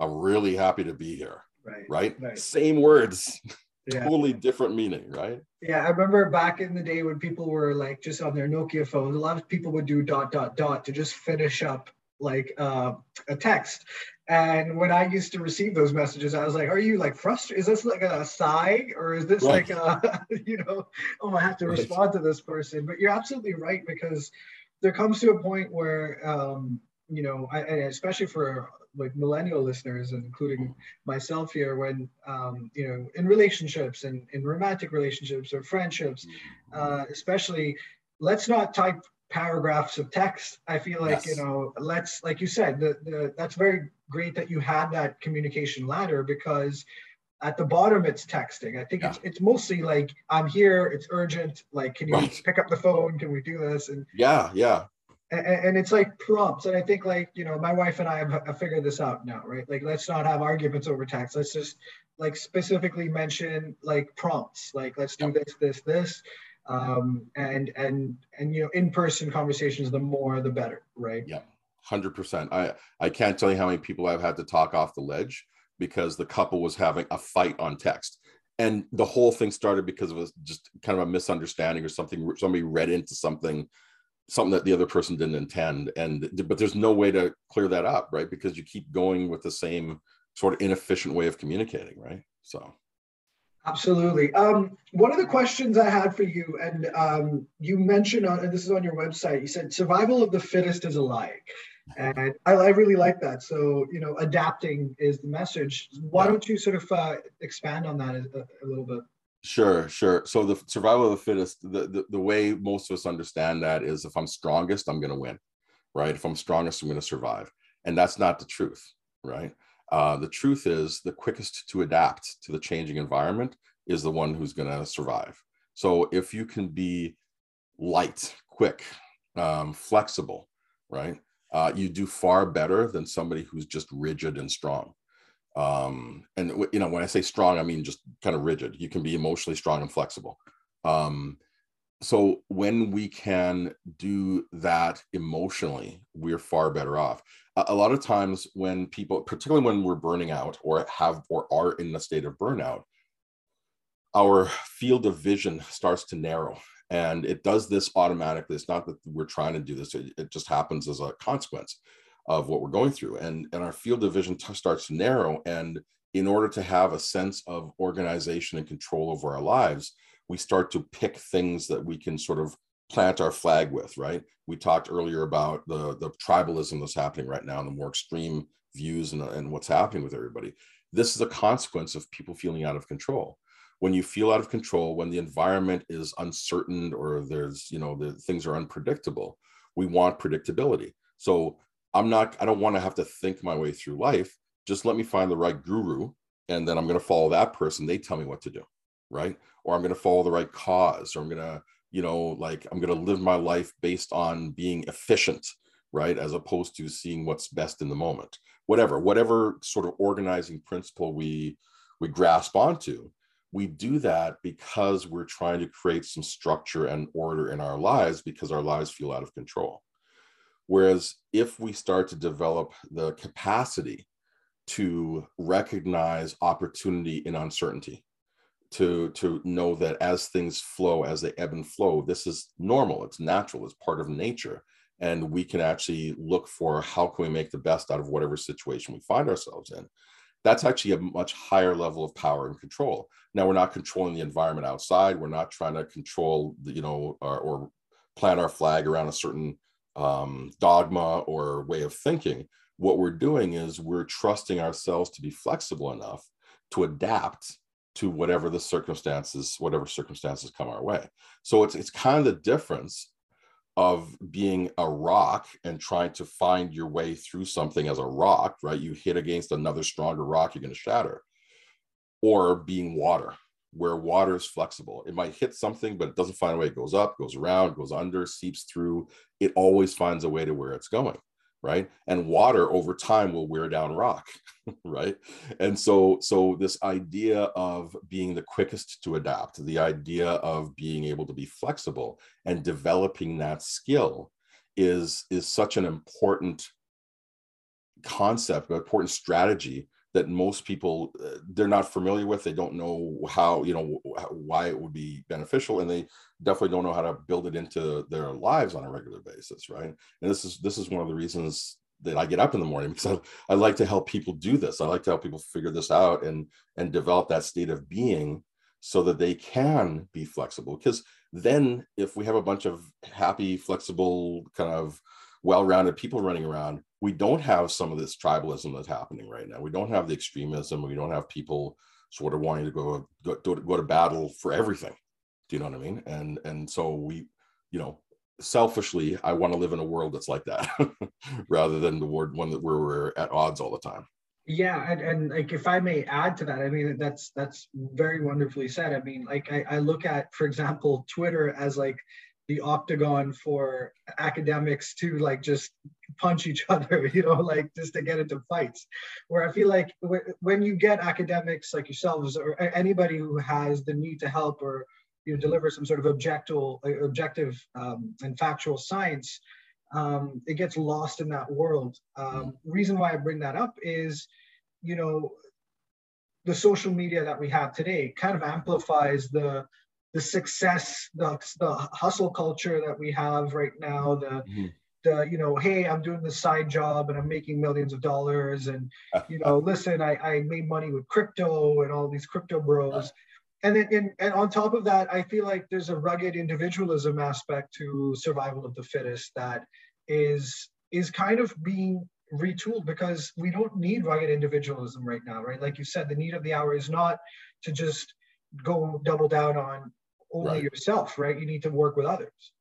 I'm really happy to be here. Right. Right. right. Same words, yeah. totally different meaning. Right. Yeah. I remember back in the day when people were like just on their Nokia phones, a lot of people would do dot, dot, dot to just finish up like uh, a text. And when I used to receive those messages, I was like, "Are you like frustrated? Is this like a sigh, or is this right. like a, you know, oh, I have to right. respond to this person?" But you're absolutely right because there comes to a point where, um, you know, I, especially for like millennial listeners and including myself here when um, you know in relationships and in romantic relationships or friendships uh, especially let's not type paragraphs of text i feel like yes. you know let's like you said the, the that's very great that you had that communication ladder because at the bottom it's texting i think yeah. it's it's mostly like i'm here it's urgent like can you right. pick up the phone can we do this and yeah yeah and, and, it's like prompts and i think like you know my wife and i have, have, figured this out now right? Like let's not have arguments over text. Let's just like specifically mention like prompts like let's do this this this um and and and you know in-person conversations the more the better right? Yeah 100% i i can't tell you how many people i've had to talk off the ledge because the couple was having a fight on text. And the whole thing started because of a, just kind of a misunderstanding or something somebody read into something something that the other person didn't intend. And but there's no way to clear that up right? Because you keep going with the same sort of inefficient way of communicating right? So. Absolutely. Um, one of the questions i had for you and um, you mentioned on and this is on your website you said survival of the fittest is a lie. And I, I really like that. So you know adapting is the message. Why yeah. don't you sort of uh, expand on that a, a little bit Sure, sure. So the survival of the fittest, the, the, the way most of us understand that is if I'm strongest, I'm going to win, right? If I'm strongest, I'm going to survive. And that's not the truth, right? Uh, the truth is the quickest to adapt to the changing environment is the one who's going to survive. So if you can be light, quick, um, flexible, right? Uh, you do far better than somebody who's just rigid and strong um, and you know when i say strong i mean just kind of rigid. You can be emotionally strong and flexible. Um, so when we can do that emotionally we're far better off. A, a, lot of times when people particularly when we're burning out or have or are in a state of burnout our field of vision starts to narrow. And it does this automatically. It's not that we're trying to do this. It, it just happens as a consequence of what we're going through. And and our field of vision t- starts to narrow. And in order to have a sense of organization and control over our lives we start to pick things that we can sort of plant our flag with right? We talked earlier about the the tribalism that's happening right now and the more extreme views and, and what's happening with everybody. This is a consequence of people feeling out of control. When you feel out of control when the environment is uncertain or there's you know the things are unpredictable we want predictability. So I'm not, I don't want to have to think my way through life. Just let me find the right guru and then I'm going to follow that person. They tell me what to do. Right. Or I'm going to follow the right cause or I'm going to, you know, like I'm going to live my life based on being efficient. Right. As opposed to seeing what's best in the moment. Whatever, whatever sort of organizing principle we, we grasp onto, we do that because we're trying to create some structure and order in our lives because our lives feel out of control. Whereas if we start to develop the capacity to recognize opportunity in uncertainty, to, to know that as things flow, as they ebb and flow, this is normal, it's natural, it's part of nature. And we can actually look for how can we make the best out of whatever situation we find ourselves in. That's actually a much higher level of power and control. Now we're not controlling the environment outside. We're not trying to control, the, you know, or, or plant our flag around a certain um, dogma or way of thinking. What we're doing is we're trusting ourselves to be flexible enough to adapt to whatever the circumstances, whatever circumstances come our way. So it's it's kind of the difference of being a rock and trying to find your way through something as a rock, right? You hit against another stronger rock, you're going to shatter, or being water where water is flexible. It might hit something, but it doesn't find a way. It goes up, goes around, goes under, seeps through. It always finds a way to where it's going, right? And water over time will wear down rock, right? And so, so this idea of being the quickest to adapt, the idea of being able to be flexible and developing that skill is is such an important concept, an important strategy that most people uh, they're not familiar with they don't know how you know why it would be beneficial and they definitely don't know how to build it into their lives on a regular basis right and this is this is one of the reasons that I get up in the morning because I, I like to help people do this. I like to help people figure this out and and develop that state of being so that they can be flexible. Because then if we have a bunch of happy, flexible, kind of well-rounded people running around, we don't have some of this tribalism that's happening right now. We don't have the extremism. We don't have people sort of wanting to go go, go to battle for everything. Do you know what I mean? And and so we, you know, selfishly, I want to live in a world that's like that, rather than the world one that where we're at odds all the time. Yeah, and, and like if I may add to that, I mean that's that's very wonderfully said. I mean, like I, I look at, for example, Twitter as like the octagon for academics to like just punch each other, you know, like just to get into fights. Where I feel like when you get academics like yourselves or anybody who has the need to help or you know, deliver some sort of objective, objective um, and factual science, um, it gets lost in that world. Um, reason why I bring that up is, you know, the social media that we have today kind of amplifies the the success, the, the hustle culture that we have right now, the mm-hmm. the you know, hey, I'm doing this side job and I'm making millions of dollars, and you know, listen, I, I made money with crypto and all these crypto bros. And then and, and on top of that, I feel like there's a rugged individualism aspect to survival of the fittest that is is kind of being retooled because we don't need rugged individualism right now, right? Like you said, the need of the hour is not to just go double down on only right. yourself, right? You need to work with others.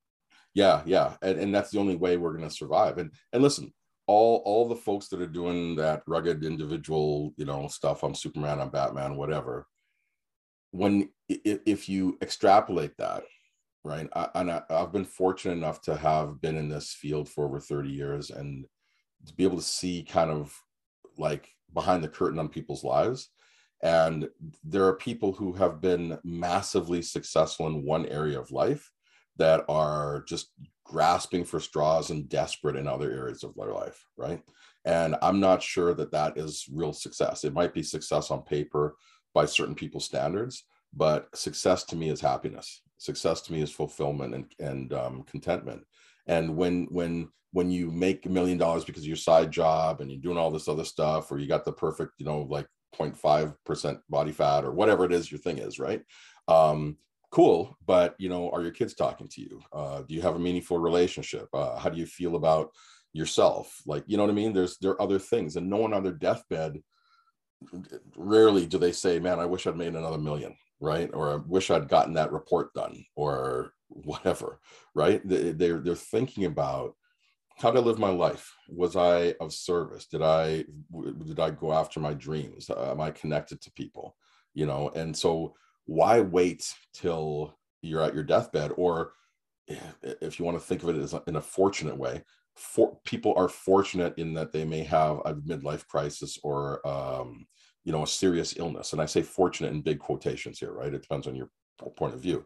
Yeah, yeah. And, and that's the only way we're going to survive. And and listen, all all the folks that are doing that rugged individual, you know, stuff I'm Superman, I'm Batman, whatever, when if, if you extrapolate that, right? I, and I, I've been fortunate enough to have been in this field for over 30 years and to be able to see kind of like behind the curtain on people's lives and there are people who have been massively successful in one area of life that are just grasping for straws and desperate in other areas of their life right? And i'm not sure that that is real success. It might be success on paper by certain people's standards but success to me is happiness. Success to me is fulfillment and, and um, contentment. And when when when you make a million dollars because of your side job and you're doing all this other stuff or you got the perfect you know like 0.5% body fat or whatever it is your thing is right? Um cool but you know are your kids talking to you? Uh do you have a meaningful relationship? Uh how do you feel about yourself? Like you know what i mean? There's there are other things and no one on their deathbed rarely do they say man i wish i'd made another million right? Or i wish i'd gotten that report done or whatever right? They're they're thinking about how did I live my life? Was I of service? Did I did I go after my dreams? Uh, am I connected to people? You know, and so why wait till you're at your deathbed? Or if you want to think of it as in a fortunate way, for people are fortunate in that they may have a midlife crisis or um, you know a serious illness. And I say fortunate in big quotations here, right? It depends on your point of view.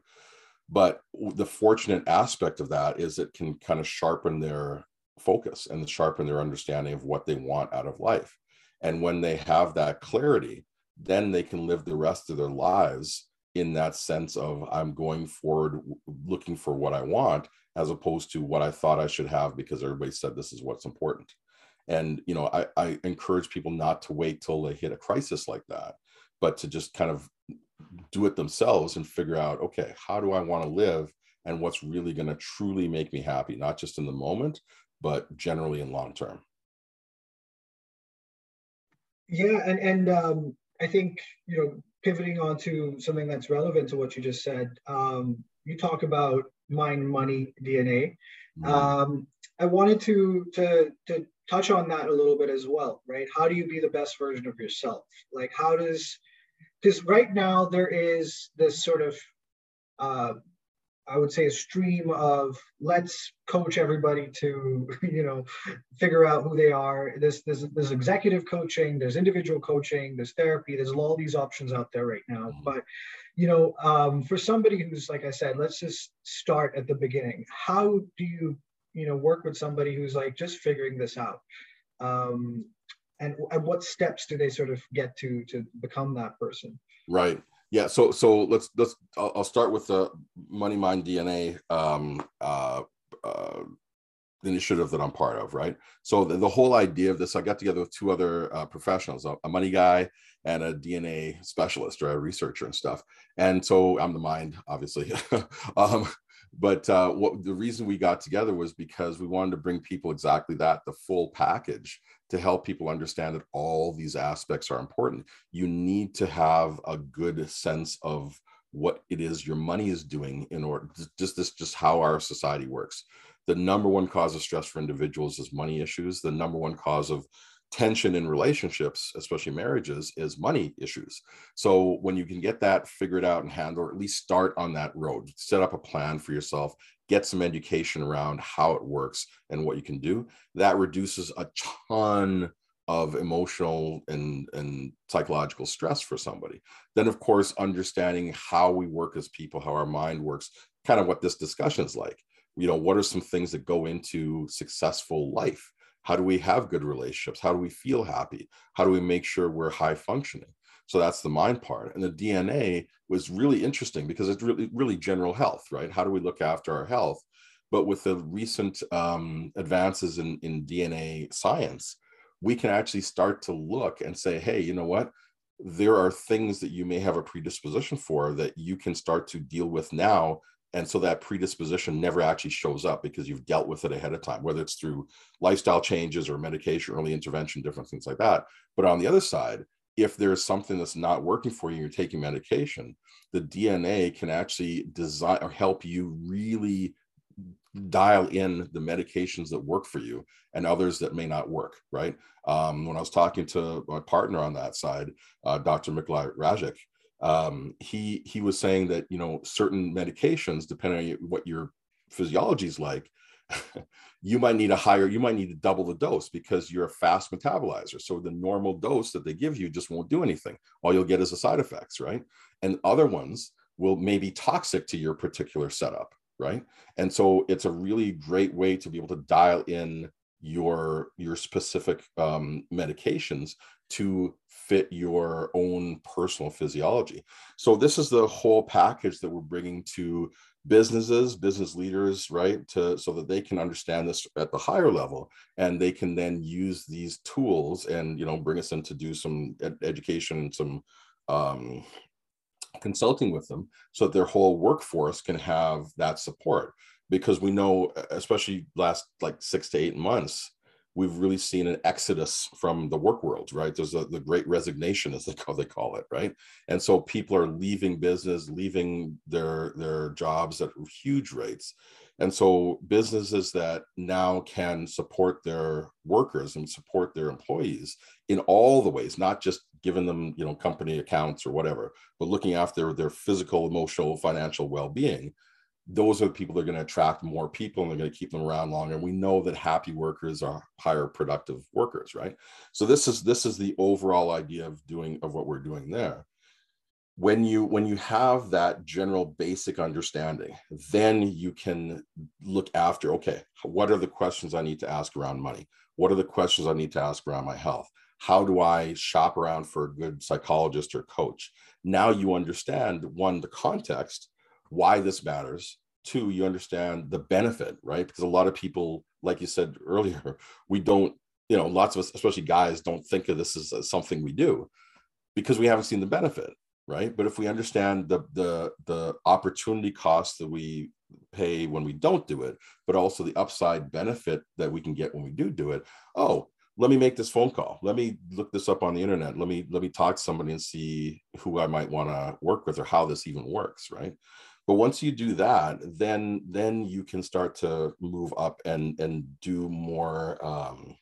But the fortunate aspect of that is it can kind of sharpen their focus and sharpen their understanding of what they want out of life. And when they have that clarity, then they can live the rest of their lives in that sense of I'm going forward looking for what I want as opposed to what I thought I should have because everybody said this is what's important. And you know, I, I encourage people not to wait till they hit a crisis like that, but to just kind of do it themselves and figure out, okay, how do I want to live and what's really going to truly make me happy, not just in the moment, but generally in long term. Yeah, and and um, I think you know pivoting onto something that's relevant to what you just said. Um, you talk about mind, money, DNA. Mm-hmm. Um, I wanted to to to touch on that a little bit as well, right? How do you be the best version of yourself? Like, how does because right now there is this sort of uh, I would say a stream of let's coach everybody to you know figure out who they are. There's there's there's executive coaching, there's individual coaching, there's therapy. There's all these options out there right now. Mm-hmm. But you know, um, for somebody who's like I said, let's just start at the beginning. How do you you know work with somebody who's like just figuring this out? Um, and, and what steps do they sort of get to to become that person? Right. Yeah, so so let's let's I'll, I'll start with the Money Mind DNA um, uh, uh, initiative that I'm part of, right? So the, the, whole idea of this, I got together with two other uh, professionals, a, a, money guy and a DNA specialist or a researcher and stuff. And so I'm the mind, obviously. um, but uh, what the reason we got together was because we wanted to bring people exactly that, the full package to help people understand that all these aspects are important. You need to have a good sense of what it is your money is doing in order just this just how our society works the number one cause of stress for individuals is money issues the number one cause of tension in relationships especially marriages is money issues. So when you can get that figured out and handle or at least start on that road set up a plan for yourself get some education around how it works and what you can do that reduces a ton of emotional and, and psychological stress for somebody. Then of course understanding how we work as people how our mind works kind of what this discussion is like. You know what are some things that go into successful life how do we have good relationships how do we feel happy how do we make sure we're high functioning So that's the mind part. And the DNA was really interesting because it's really, really general health, right? How do we look after our health? But with the recent um, advances in, in DNA science, we can actually start to look and say, hey, you know what? There are things that you may have a predisposition for that you can start to deal with now. And so that predisposition never actually shows up because you've dealt with it ahead of time, whether it's through lifestyle changes or medication, early intervention, different things like that. But on the other side, if there's something that's not working for you, you're taking medication, the DNA can actually design or help you really dial in the medications that work for you and others that may not work right um, when i was talking to my partner on that side uh, dr Mikolai Rajek, um, he he was saying that you know certain medications depending on what your physiology is like you might need a higher you might need to double the dose because you're a fast metabolizer. So the normal dose that they give you just won't do anything. All you'll get is the side effects right? And other ones will maybe toxic to your particular setup right? And so it's a really great way to be able to dial in your your specific um, medications to fit your own personal physiology. So this is the whole package that we're bringing to businesses business leaders right to so that they can understand this at the higher level. And they can then use these tools and you know bring us in to do some ed- education some um, consulting with them so that their whole workforce can have that support. Because we know especially last like six to eight months we've really seen an exodus from the work world right? There's a, the great resignation as they call, they call it right? And so people are leaving business leaving their their jobs at huge rates and so businesses that now can support their workers and support their employees in all the ways, not just giving them, you know, company accounts or whatever, but looking after their physical, emotional, financial well-being, those are the people that are going to attract more people and they're going to keep them around longer. And we know that happy workers are higher productive workers, right? So this is this is the overall idea of doing of what we're doing there when you when you have that general basic understanding then you can look after okay what are the questions i need to ask around money? What are the questions i need to ask around my health? How do i shop around for a good psychologist or coach? Now you understand one the context why this matters. Two you understand the benefit right? Because a lot of people like you said earlier we don't you know lots of us especially guys don't think of this as something we do because we haven't seen the benefit right? But if we understand the the the opportunity cost that we pay when we don't do it but also the upside benefit that we can get when we do do it oh let me make this phone call. Let me look this up on the internet. Let me let me talk to somebody and see who i might want to work with or how this even works right? But once you do that then then you can start to move up and and do more um,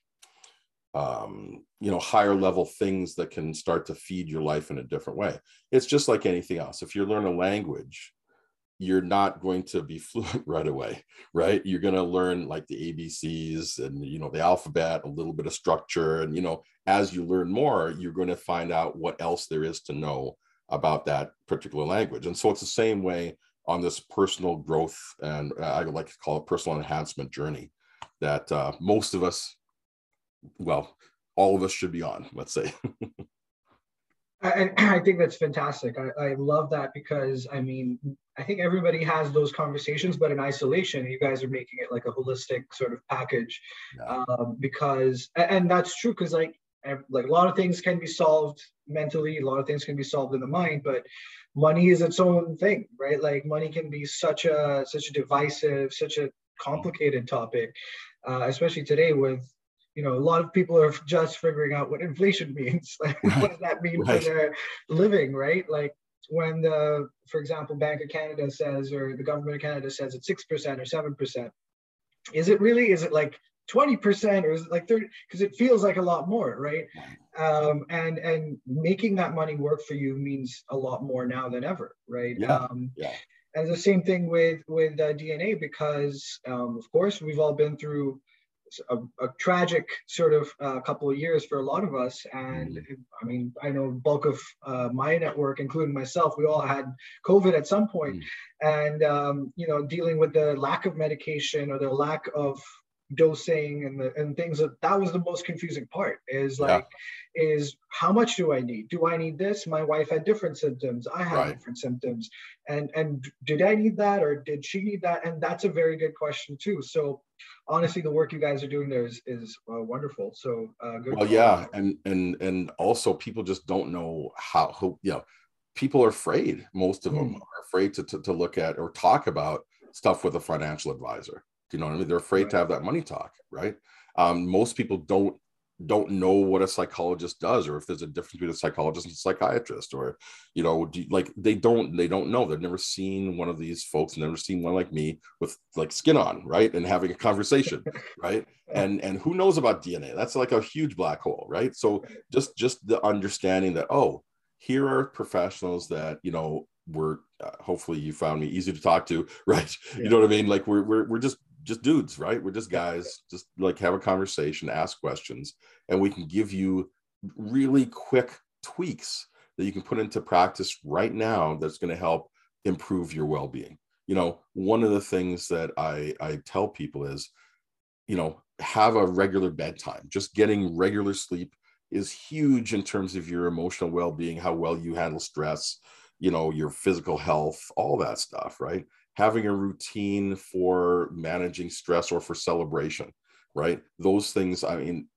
um, you know higher level things that can start to feed your life in a different way. It's just like anything else. If you learn a language you're not going to be fluent right away right? You're going to learn like the abcs and you know the alphabet a little bit of structure. And you know as you learn more you're going to find out what else there is to know about that particular language. And so it's the same way on this personal growth and uh, i like to call it personal enhancement journey that uh, most of us well, all of us should be on, let's say. I, I think that's fantastic. I, I love that because I mean, I think everybody has those conversations, but in isolation, you guys are making it like a holistic sort of package. Yeah. Um, because, and that's true because like, like a lot of things can be solved mentally, a lot of things can be solved in the mind, but money is its own thing, right? Like money can be such a such a divisive, such a complicated topic, uh, especially today with you know, a lot of people are just figuring out what inflation means. Like, what does that mean right. for their living, right? Like when the, for example, Bank of Canada says, or the government of Canada says it's 6% or 7%, is it really, is it like 20% or is it like 30? Because it feels like a lot more, right? Um, and, and making that money work for you means a lot more now than ever, right? Yeah. Um, yeah. And the same thing with, with uh, DNA, because um, of course we've all been through a, a, tragic sort of uh, couple of years for a lot of us. And mm. I mean, I know bulk of uh, my network, including myself, we all had COVID at some point. Mm. And, um, you know, dealing with the lack of medication or the lack of dosing and the and things that that was the most confusing part is like yeah. is how much do i need? Do i need this? My wife had different symptoms. I had right. different symptoms. And and did i need that or did she need that? And that's a very good question too. So honestly the work you guys are doing there is is uh, wonderful. So uh good well yeah. And and and also people just don't know how who you know people are afraid. Most of them mm. are afraid to, to to look at or talk about stuff with a financial advisor you know what I mean? They're afraid right. to have that money talk, right? Um, most people don't don't know what a psychologist does or if there's a difference between a psychologist and a psychiatrist or you know do, like they don't they don't know they've never seen one of these folks never seen one like me with like skin on right and having a conversation right and and who knows about dna that's like a huge black hole right so just just the understanding that oh here are professionals that you know we're uh, hopefully you found me easy to talk to right yeah. you know what i mean like we're, we're we're just just dudes, right? We're just guys, just like have a conversation, ask questions, and we can give you really quick tweaks that you can put into practice right now that's going to help improve your well-being. You know, one of the things that I I tell people is, you know, have a regular bedtime. Just getting regular sleep is huge in terms of your emotional well-being, how well you handle stress, you know, your physical health, all that stuff, right? Having a routine for managing stress or for celebration, right? Those things, I mean,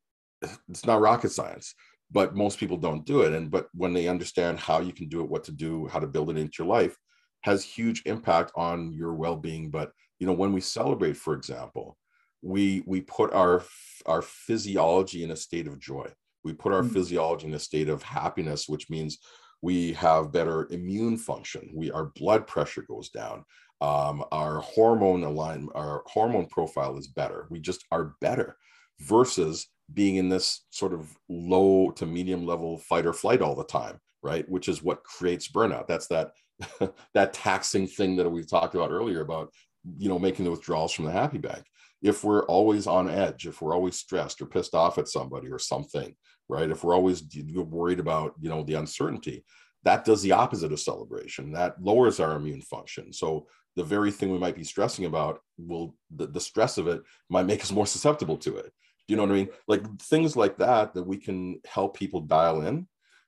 it's not rocket science, but most people don't do it. And but when they understand how you can do it, what to do, how to build it into your life, has huge impact on your well-being. But you know, when we celebrate, for example, we we put our our physiology in a state of joy. We put our mm-hmm. physiology in a state of happiness, which means we have better immune function. We our blood pressure goes down um, our hormone align our hormone profile is better. We just are better versus being in this sort of low to medium level fight or flight all the time right? Which is what creates burnout. That's that that taxing thing that we talked about earlier about you know making the withdrawals from the happy bank if we're always on edge if we're always stressed or pissed off at somebody or something right? If we're always worried about you know the uncertainty that does the opposite of celebration. That lowers our immune function. So the very thing we might be stressing about will the, the stress of it might make us more susceptible to it. Do you know what i mean? Like things like that that we can help people dial in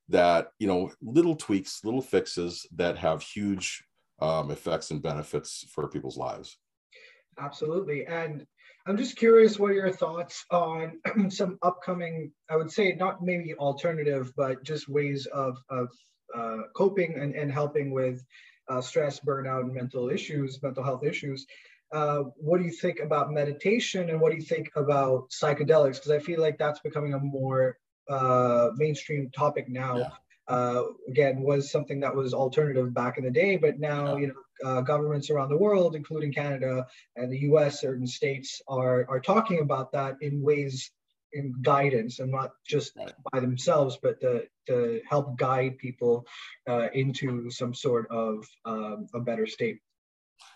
that you know little tweaks little fixes that have huge um, effects and benefits for people's lives. Absolutely. And i'm just curious what are your thoughts on some upcoming i would say not maybe alternative but just ways of of uh, coping and, and helping with uh, stress, burnout, and mental issues, mental health issues. Uh, what do you think about meditation and what do you think about psychedelics? Because I feel like that's becoming a more uh, mainstream topic now. Yeah. Uh, again, was something that was alternative back in the day, but now yeah. you know uh, governments around the world, including Canada and the U.S., certain states are are talking about that in ways in guidance and not just right. by themselves, but to, to help guide people uh, into some sort of um, a better state?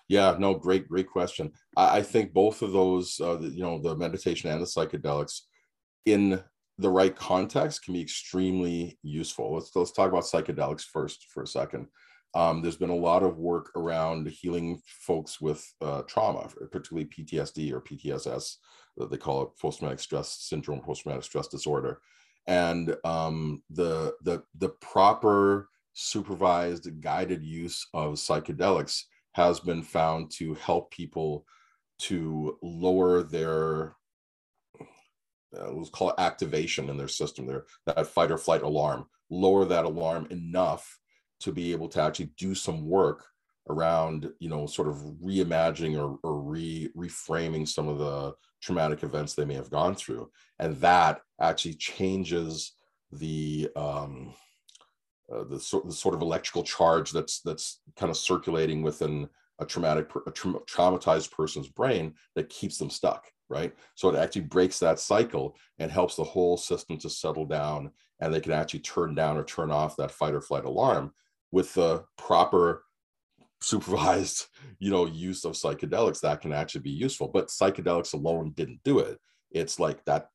Yeah, no, great, great question. I, I think both of those, uh, the, you know, the meditation and the psychedelics, in the right context, can be extremely useful. Let's let's talk about psychedelics first for a second. Um, there's been a lot of work around healing folks with uh, trauma, particularly PTSD or PTSS, that they call it post-traumatic stress syndrome, post-traumatic stress disorder. And um, the, the, the proper supervised guided use of psychedelics has been found to help people to lower their uh, let's call it activation in their system their that fight or flight alarm lower that alarm enough to be able to actually do some work around you know sort of reimagining or, or re reframing some of the traumatic events they may have gone through. And that actually changes the um uh, the, so, the sort of electrical charge that's that's kind of circulating within a traumatic a tra- traumatized person's brain that keeps them stuck right? So it actually breaks that cycle and helps the whole system to settle down and they can actually turn down or turn off that fight or flight alarm with the proper supervised you know use of psychedelics that can actually be useful but psychedelics alone didn't do it. It's like that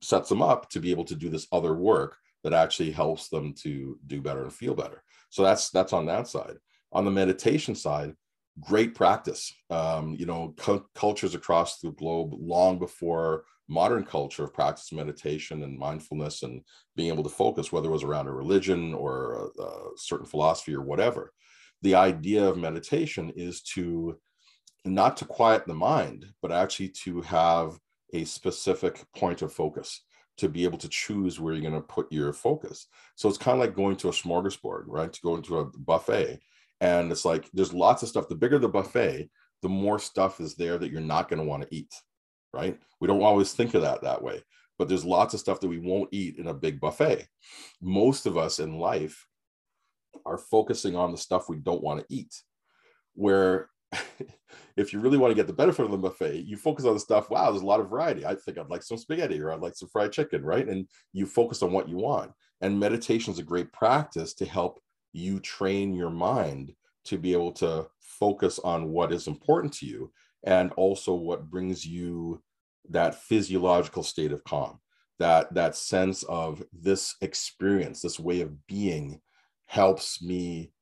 sets them up to be able to do this other work that actually helps them to do better and feel better. So that's that's on that side. On the meditation side great practice. Um, you know, cu- cultures across the globe long before modern culture of practice meditation and mindfulness and being able to focus, whether it was around a religion or a, a certain philosophy or whatever. The idea of meditation is to not to quiet the mind, but actually to have a specific point of focus to be able to choose where you're going to put your focus. So it's kind of like going to a smorgasbord, right? To go into a buffet. And it's like there's lots of stuff. The bigger the buffet, the more stuff is there that you're not going to want to eat, right? We don't always think of that that way, but there's lots of stuff that we won't eat in a big buffet. Most of us in life are focusing on the stuff we don't want to eat. Where if you really want to get the benefit of the buffet, you focus on the stuff. Wow, there's a lot of variety. I think I'd like some spaghetti or I'd like some fried chicken, right? And you focus on what you want. And meditation is a great practice to help you train your mind to be able to focus on what is important to you and also what brings you that physiological state of calm that that sense of this experience this way of being helps me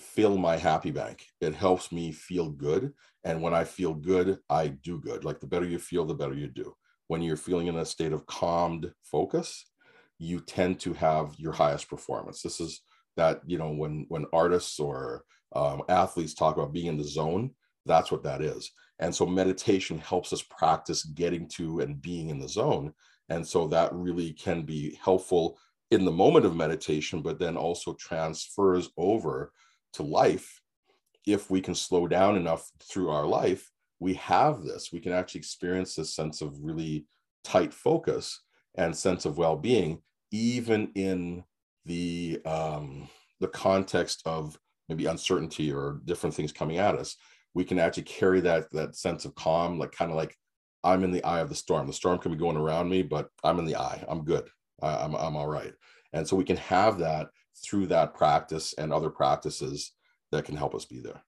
fill my happy bank. It helps me feel good. And when I feel good, I do good. Like the better you feel, the better you do. When you're feeling in a state of calmed focus, you tend to have your highest performance. This is that, you know, when when artists or um, athletes talk about being in the zone, that's what that is. And so meditation helps us practice getting to and being in the zone. And so that really can be helpful in the moment of meditation, but then also transfers over to life, if we can slow down enough through our life, we have this. We can actually experience this sense of really tight focus and sense of well-being, even in the um, the context of maybe uncertainty or different things coming at us. We can actually carry that that sense of calm, like kind of like I'm in the eye of the storm. The storm can be going around me, but I'm in the eye. I'm good. I, I'm I'm all right. And so we can have that through that practice and other practices that can help us be there.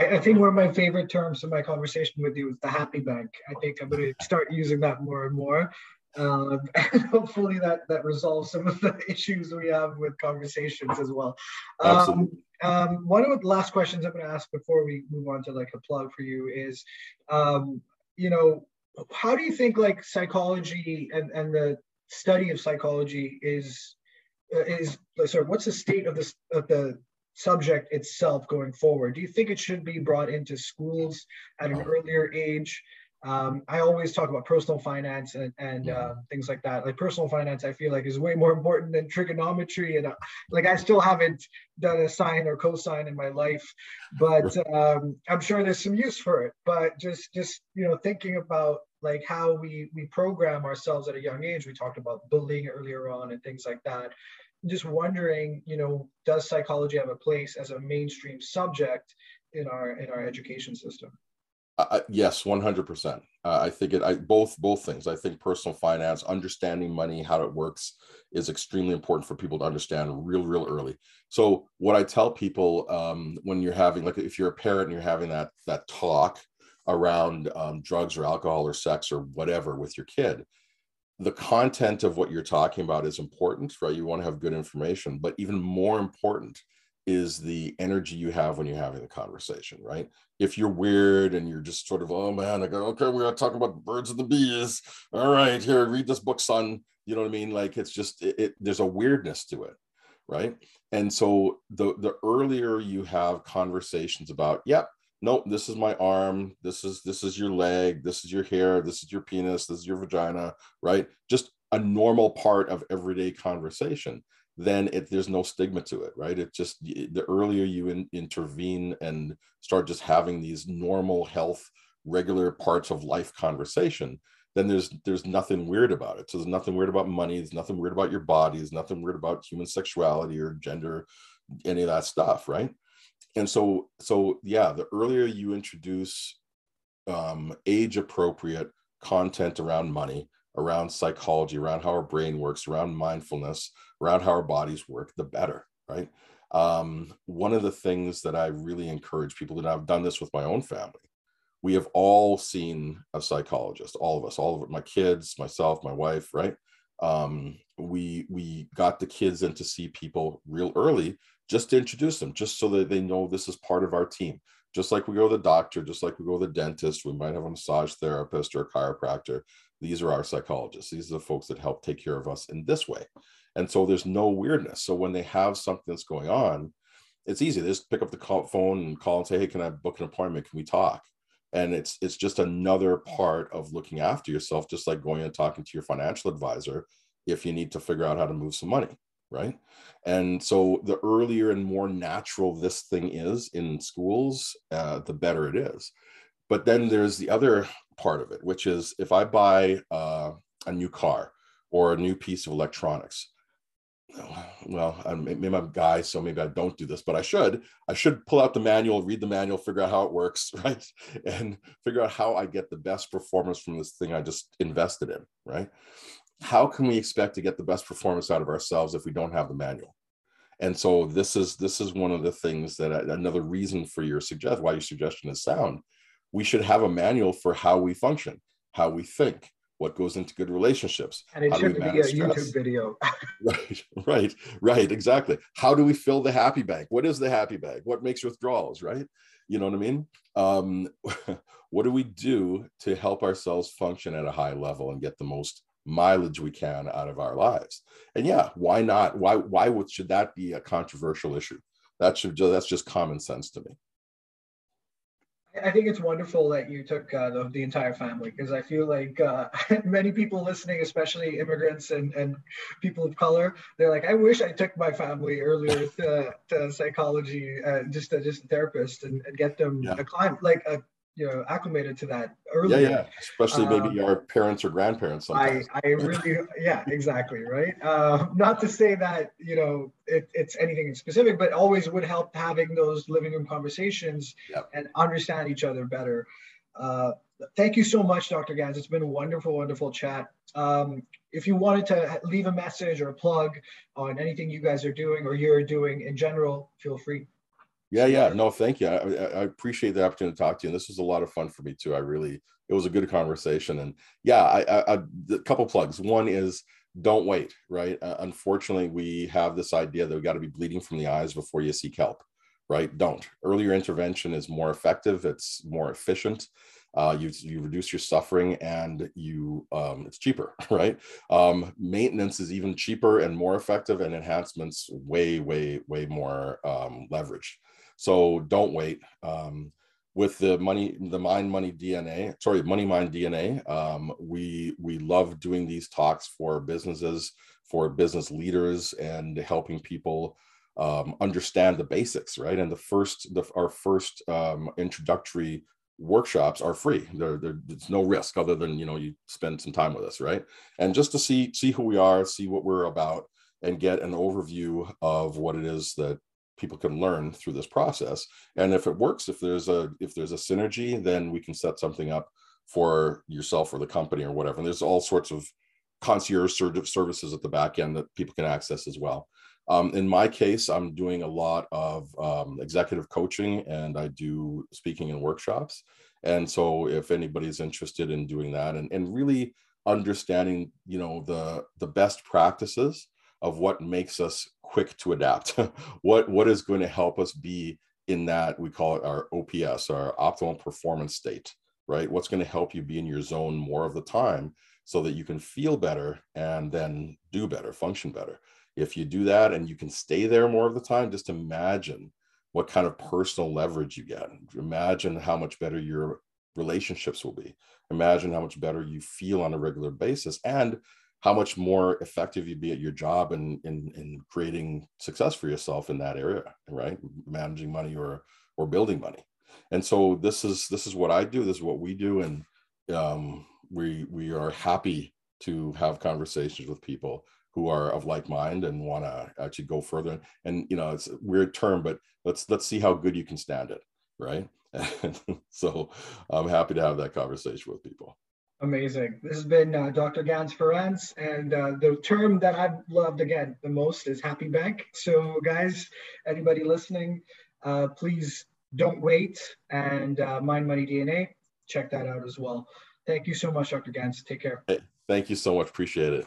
I, think one of my favorite terms in my conversation with you is the happy bank. I think I'm going to start using that more and more. Um, and hopefully that that resolves some of the issues we have with conversations as well. Um, um, one of the last questions I'm going to ask before we move on to like a plug for you is, um, you know, how do you think like psychology and, and the study of psychology is uh, is sorry what's the state of this of the subject itself going forward? Do you think it should be brought into schools at an earlier age um, I always talk about personal finance and, and uh, things like that. Like personal finance, I feel like is way more important than trigonometry. And uh, like I still haven't done a sine or cosine in my life, but um, I'm sure there's some use for it. But just just you know thinking about like how we we program ourselves at a young age. We talked about bullying earlier on and things like that. just wondering, you know, does psychology have a place as a mainstream subject in our in our education system? Uh, yes, one hundred percent. I think it. I both both things. I think personal finance, understanding money, how it works, is extremely important for people to understand real, real early. So, what I tell people um, when you're having, like, if you're a parent and you're having that that talk around um, drugs or alcohol or sex or whatever with your kid, the content of what you're talking about is important, right? You want to have good information, but even more important is the energy you have when you're having the conversation, right? If you're weird and you're just sort of, oh man, I go, okay, we're gonna talk about the birds and the bees. All right, here, read this book, son. You know what I mean? Like it's just it, it there's a weirdness to it, right? And so the the earlier you have conversations about, yep, nope, this is my arm, this is this is your leg, this is your hair, this is your penis, this is your vagina, right? Just a normal part of everyday conversation then it, there's no stigma to it, right? It just the earlier you in, intervene and start just having these normal health, regular parts of life conversation, then there's there's nothing weird about it. So there's nothing weird about money. There's nothing weird about your body. There's nothing weird about human sexuality or gender, any of that stuff, right? And so so yeah, the earlier you introduce um, age appropriate content around money, around psychology, around how our brain works, around mindfulness, around how our bodies work, the better, right? Um, one of the things that I really encourage people, and I've done this with my own family, we have all seen a psychologist, all of us, all of my kids, myself, my wife, right? um, we we got the kids in to see people real early just to introduce them just so that they know this is part of our team just like we go to the doctor just like we go to the dentist we might have a massage therapist or a chiropractor these are our psychologists these are the folks that help take care of us in this way and so there's no weirdness. So when they have something that's going on it's easy. They just pick up the call, phone and call and say hey can i book an appointment? Can we talk? And it's it's just another part of looking after yourself just like going and talking to your financial advisor if you need to figure out how to move some money right? And so the earlier and more natural this thing is in schools uh, the better it is. But then there's the other part of it which is if i buy uh, a new car or a new piece of electronics well, I'm, maybe I'm a guy, so maybe I don't do this, but I should. I should pull out the manual, read the manual, figure out how it works, right? And figure out how I get the best performance from this thing I just invested in, right? How can we expect to get the best performance out of ourselves if we don't have the manual? And so this is this is one of the things that I, another reason for your suggest why your suggestion is sound. We should have a manual for how we function, how we think, what goes into good relationships? And it should be a stress? youtube video. Right right right exactly. How do we fill the happy bank what is the happy bank what makes withdrawals right? You know what i mean? Um, what do we do to help ourselves function at a high level and get the most mileage we can out of our lives? And yeah why not? Why why would, should that be a controversial issue? That should that's just common sense to me I think it's wonderful that you took uh, the, the, entire family because I feel like uh, many people listening, especially immigrants and, and people of color, they're like, I wish I took my family earlier to, to psychology, uh, just a, just a therapist and, and get them yeah. a client, like a you know acclimated to that earlier. Yeah, yeah. Especially maybe um, our parents or grandparents. Sometimes. I, I really, yeah, exactly, right. Uh, not to say that you know it, it's anything specific, but always would help having those living room conversations yep. and understand each other better. Uh, thank you so much, Dr. Ganz. It's been a wonderful, wonderful chat. Um, if you wanted to leave a message or a plug on anything you guys are doing or you're doing in general, feel free. Yeah, yeah. No, thank you. I, I, appreciate the opportunity to talk to you. And this was a lot of fun for me too. I really, it was a good conversation. And yeah, I, I, I a couple plugs. One is don't wait, right? Uh, unfortunately, we have this idea that we got to be bleeding from the eyes before you seek help, right? Don't. Earlier intervention is more effective. It's more efficient. Uh, you you reduce your suffering and you um, it's cheaper, right? Um, maintenance is even cheaper and more effective, and enhancements way way way more um, leveraged. So don't wait. Um, with the money, the mind money DNA, sorry, money mind DNA, um, we we love doing these talks for businesses, for business leaders, and helping people um, understand the basics, right? And the first, the, our first um, introductory workshops are free. There, there's no risk other than you know you spend some time with us, right? And just to see see who we are, see what we're about, and get an overview of what it is that people can learn through this process. And if it works if there's a if there's a synergy then we can set something up for yourself or the company or whatever. And there's all sorts of concierge services at the back end that people can access as well. Um, in my case i'm doing a lot of um, executive coaching and i do speaking and workshops. And so if anybody's interested in doing that and, and really understanding you know the the best practices of what makes us quick to adapt. What what is going to help us be in that we call it our ops our optimal performance state right? What's going to help you be in your zone more of the time so that you can feel better and then do better function better. If you do that and you can stay there more of the time just imagine what kind of personal leverage you get. Imagine how much better your relationships will be. Imagine how much better you feel on a regular basis. And how much more effective you'd be at your job and in, in, in creating success for yourself in that area, right? Managing money or or building money. And so this is this is what I do. This is what we do, and um, we we are happy to have conversations with people who are of like mind and want to actually go further. And you know, it's a weird term, but let's let's see how good you can stand it, right? so I'm happy to have that conversation with people. Amazing. This has been uh, Dr. Ganz Ferrance, and uh, the term that I've loved again the most is happy bank. So, guys, anybody listening, uh, please don't wait and uh, Mind Money DNA. Check that out as well. Thank you so much, Dr. Ganz. Take care. Thank you so much. Appreciate it.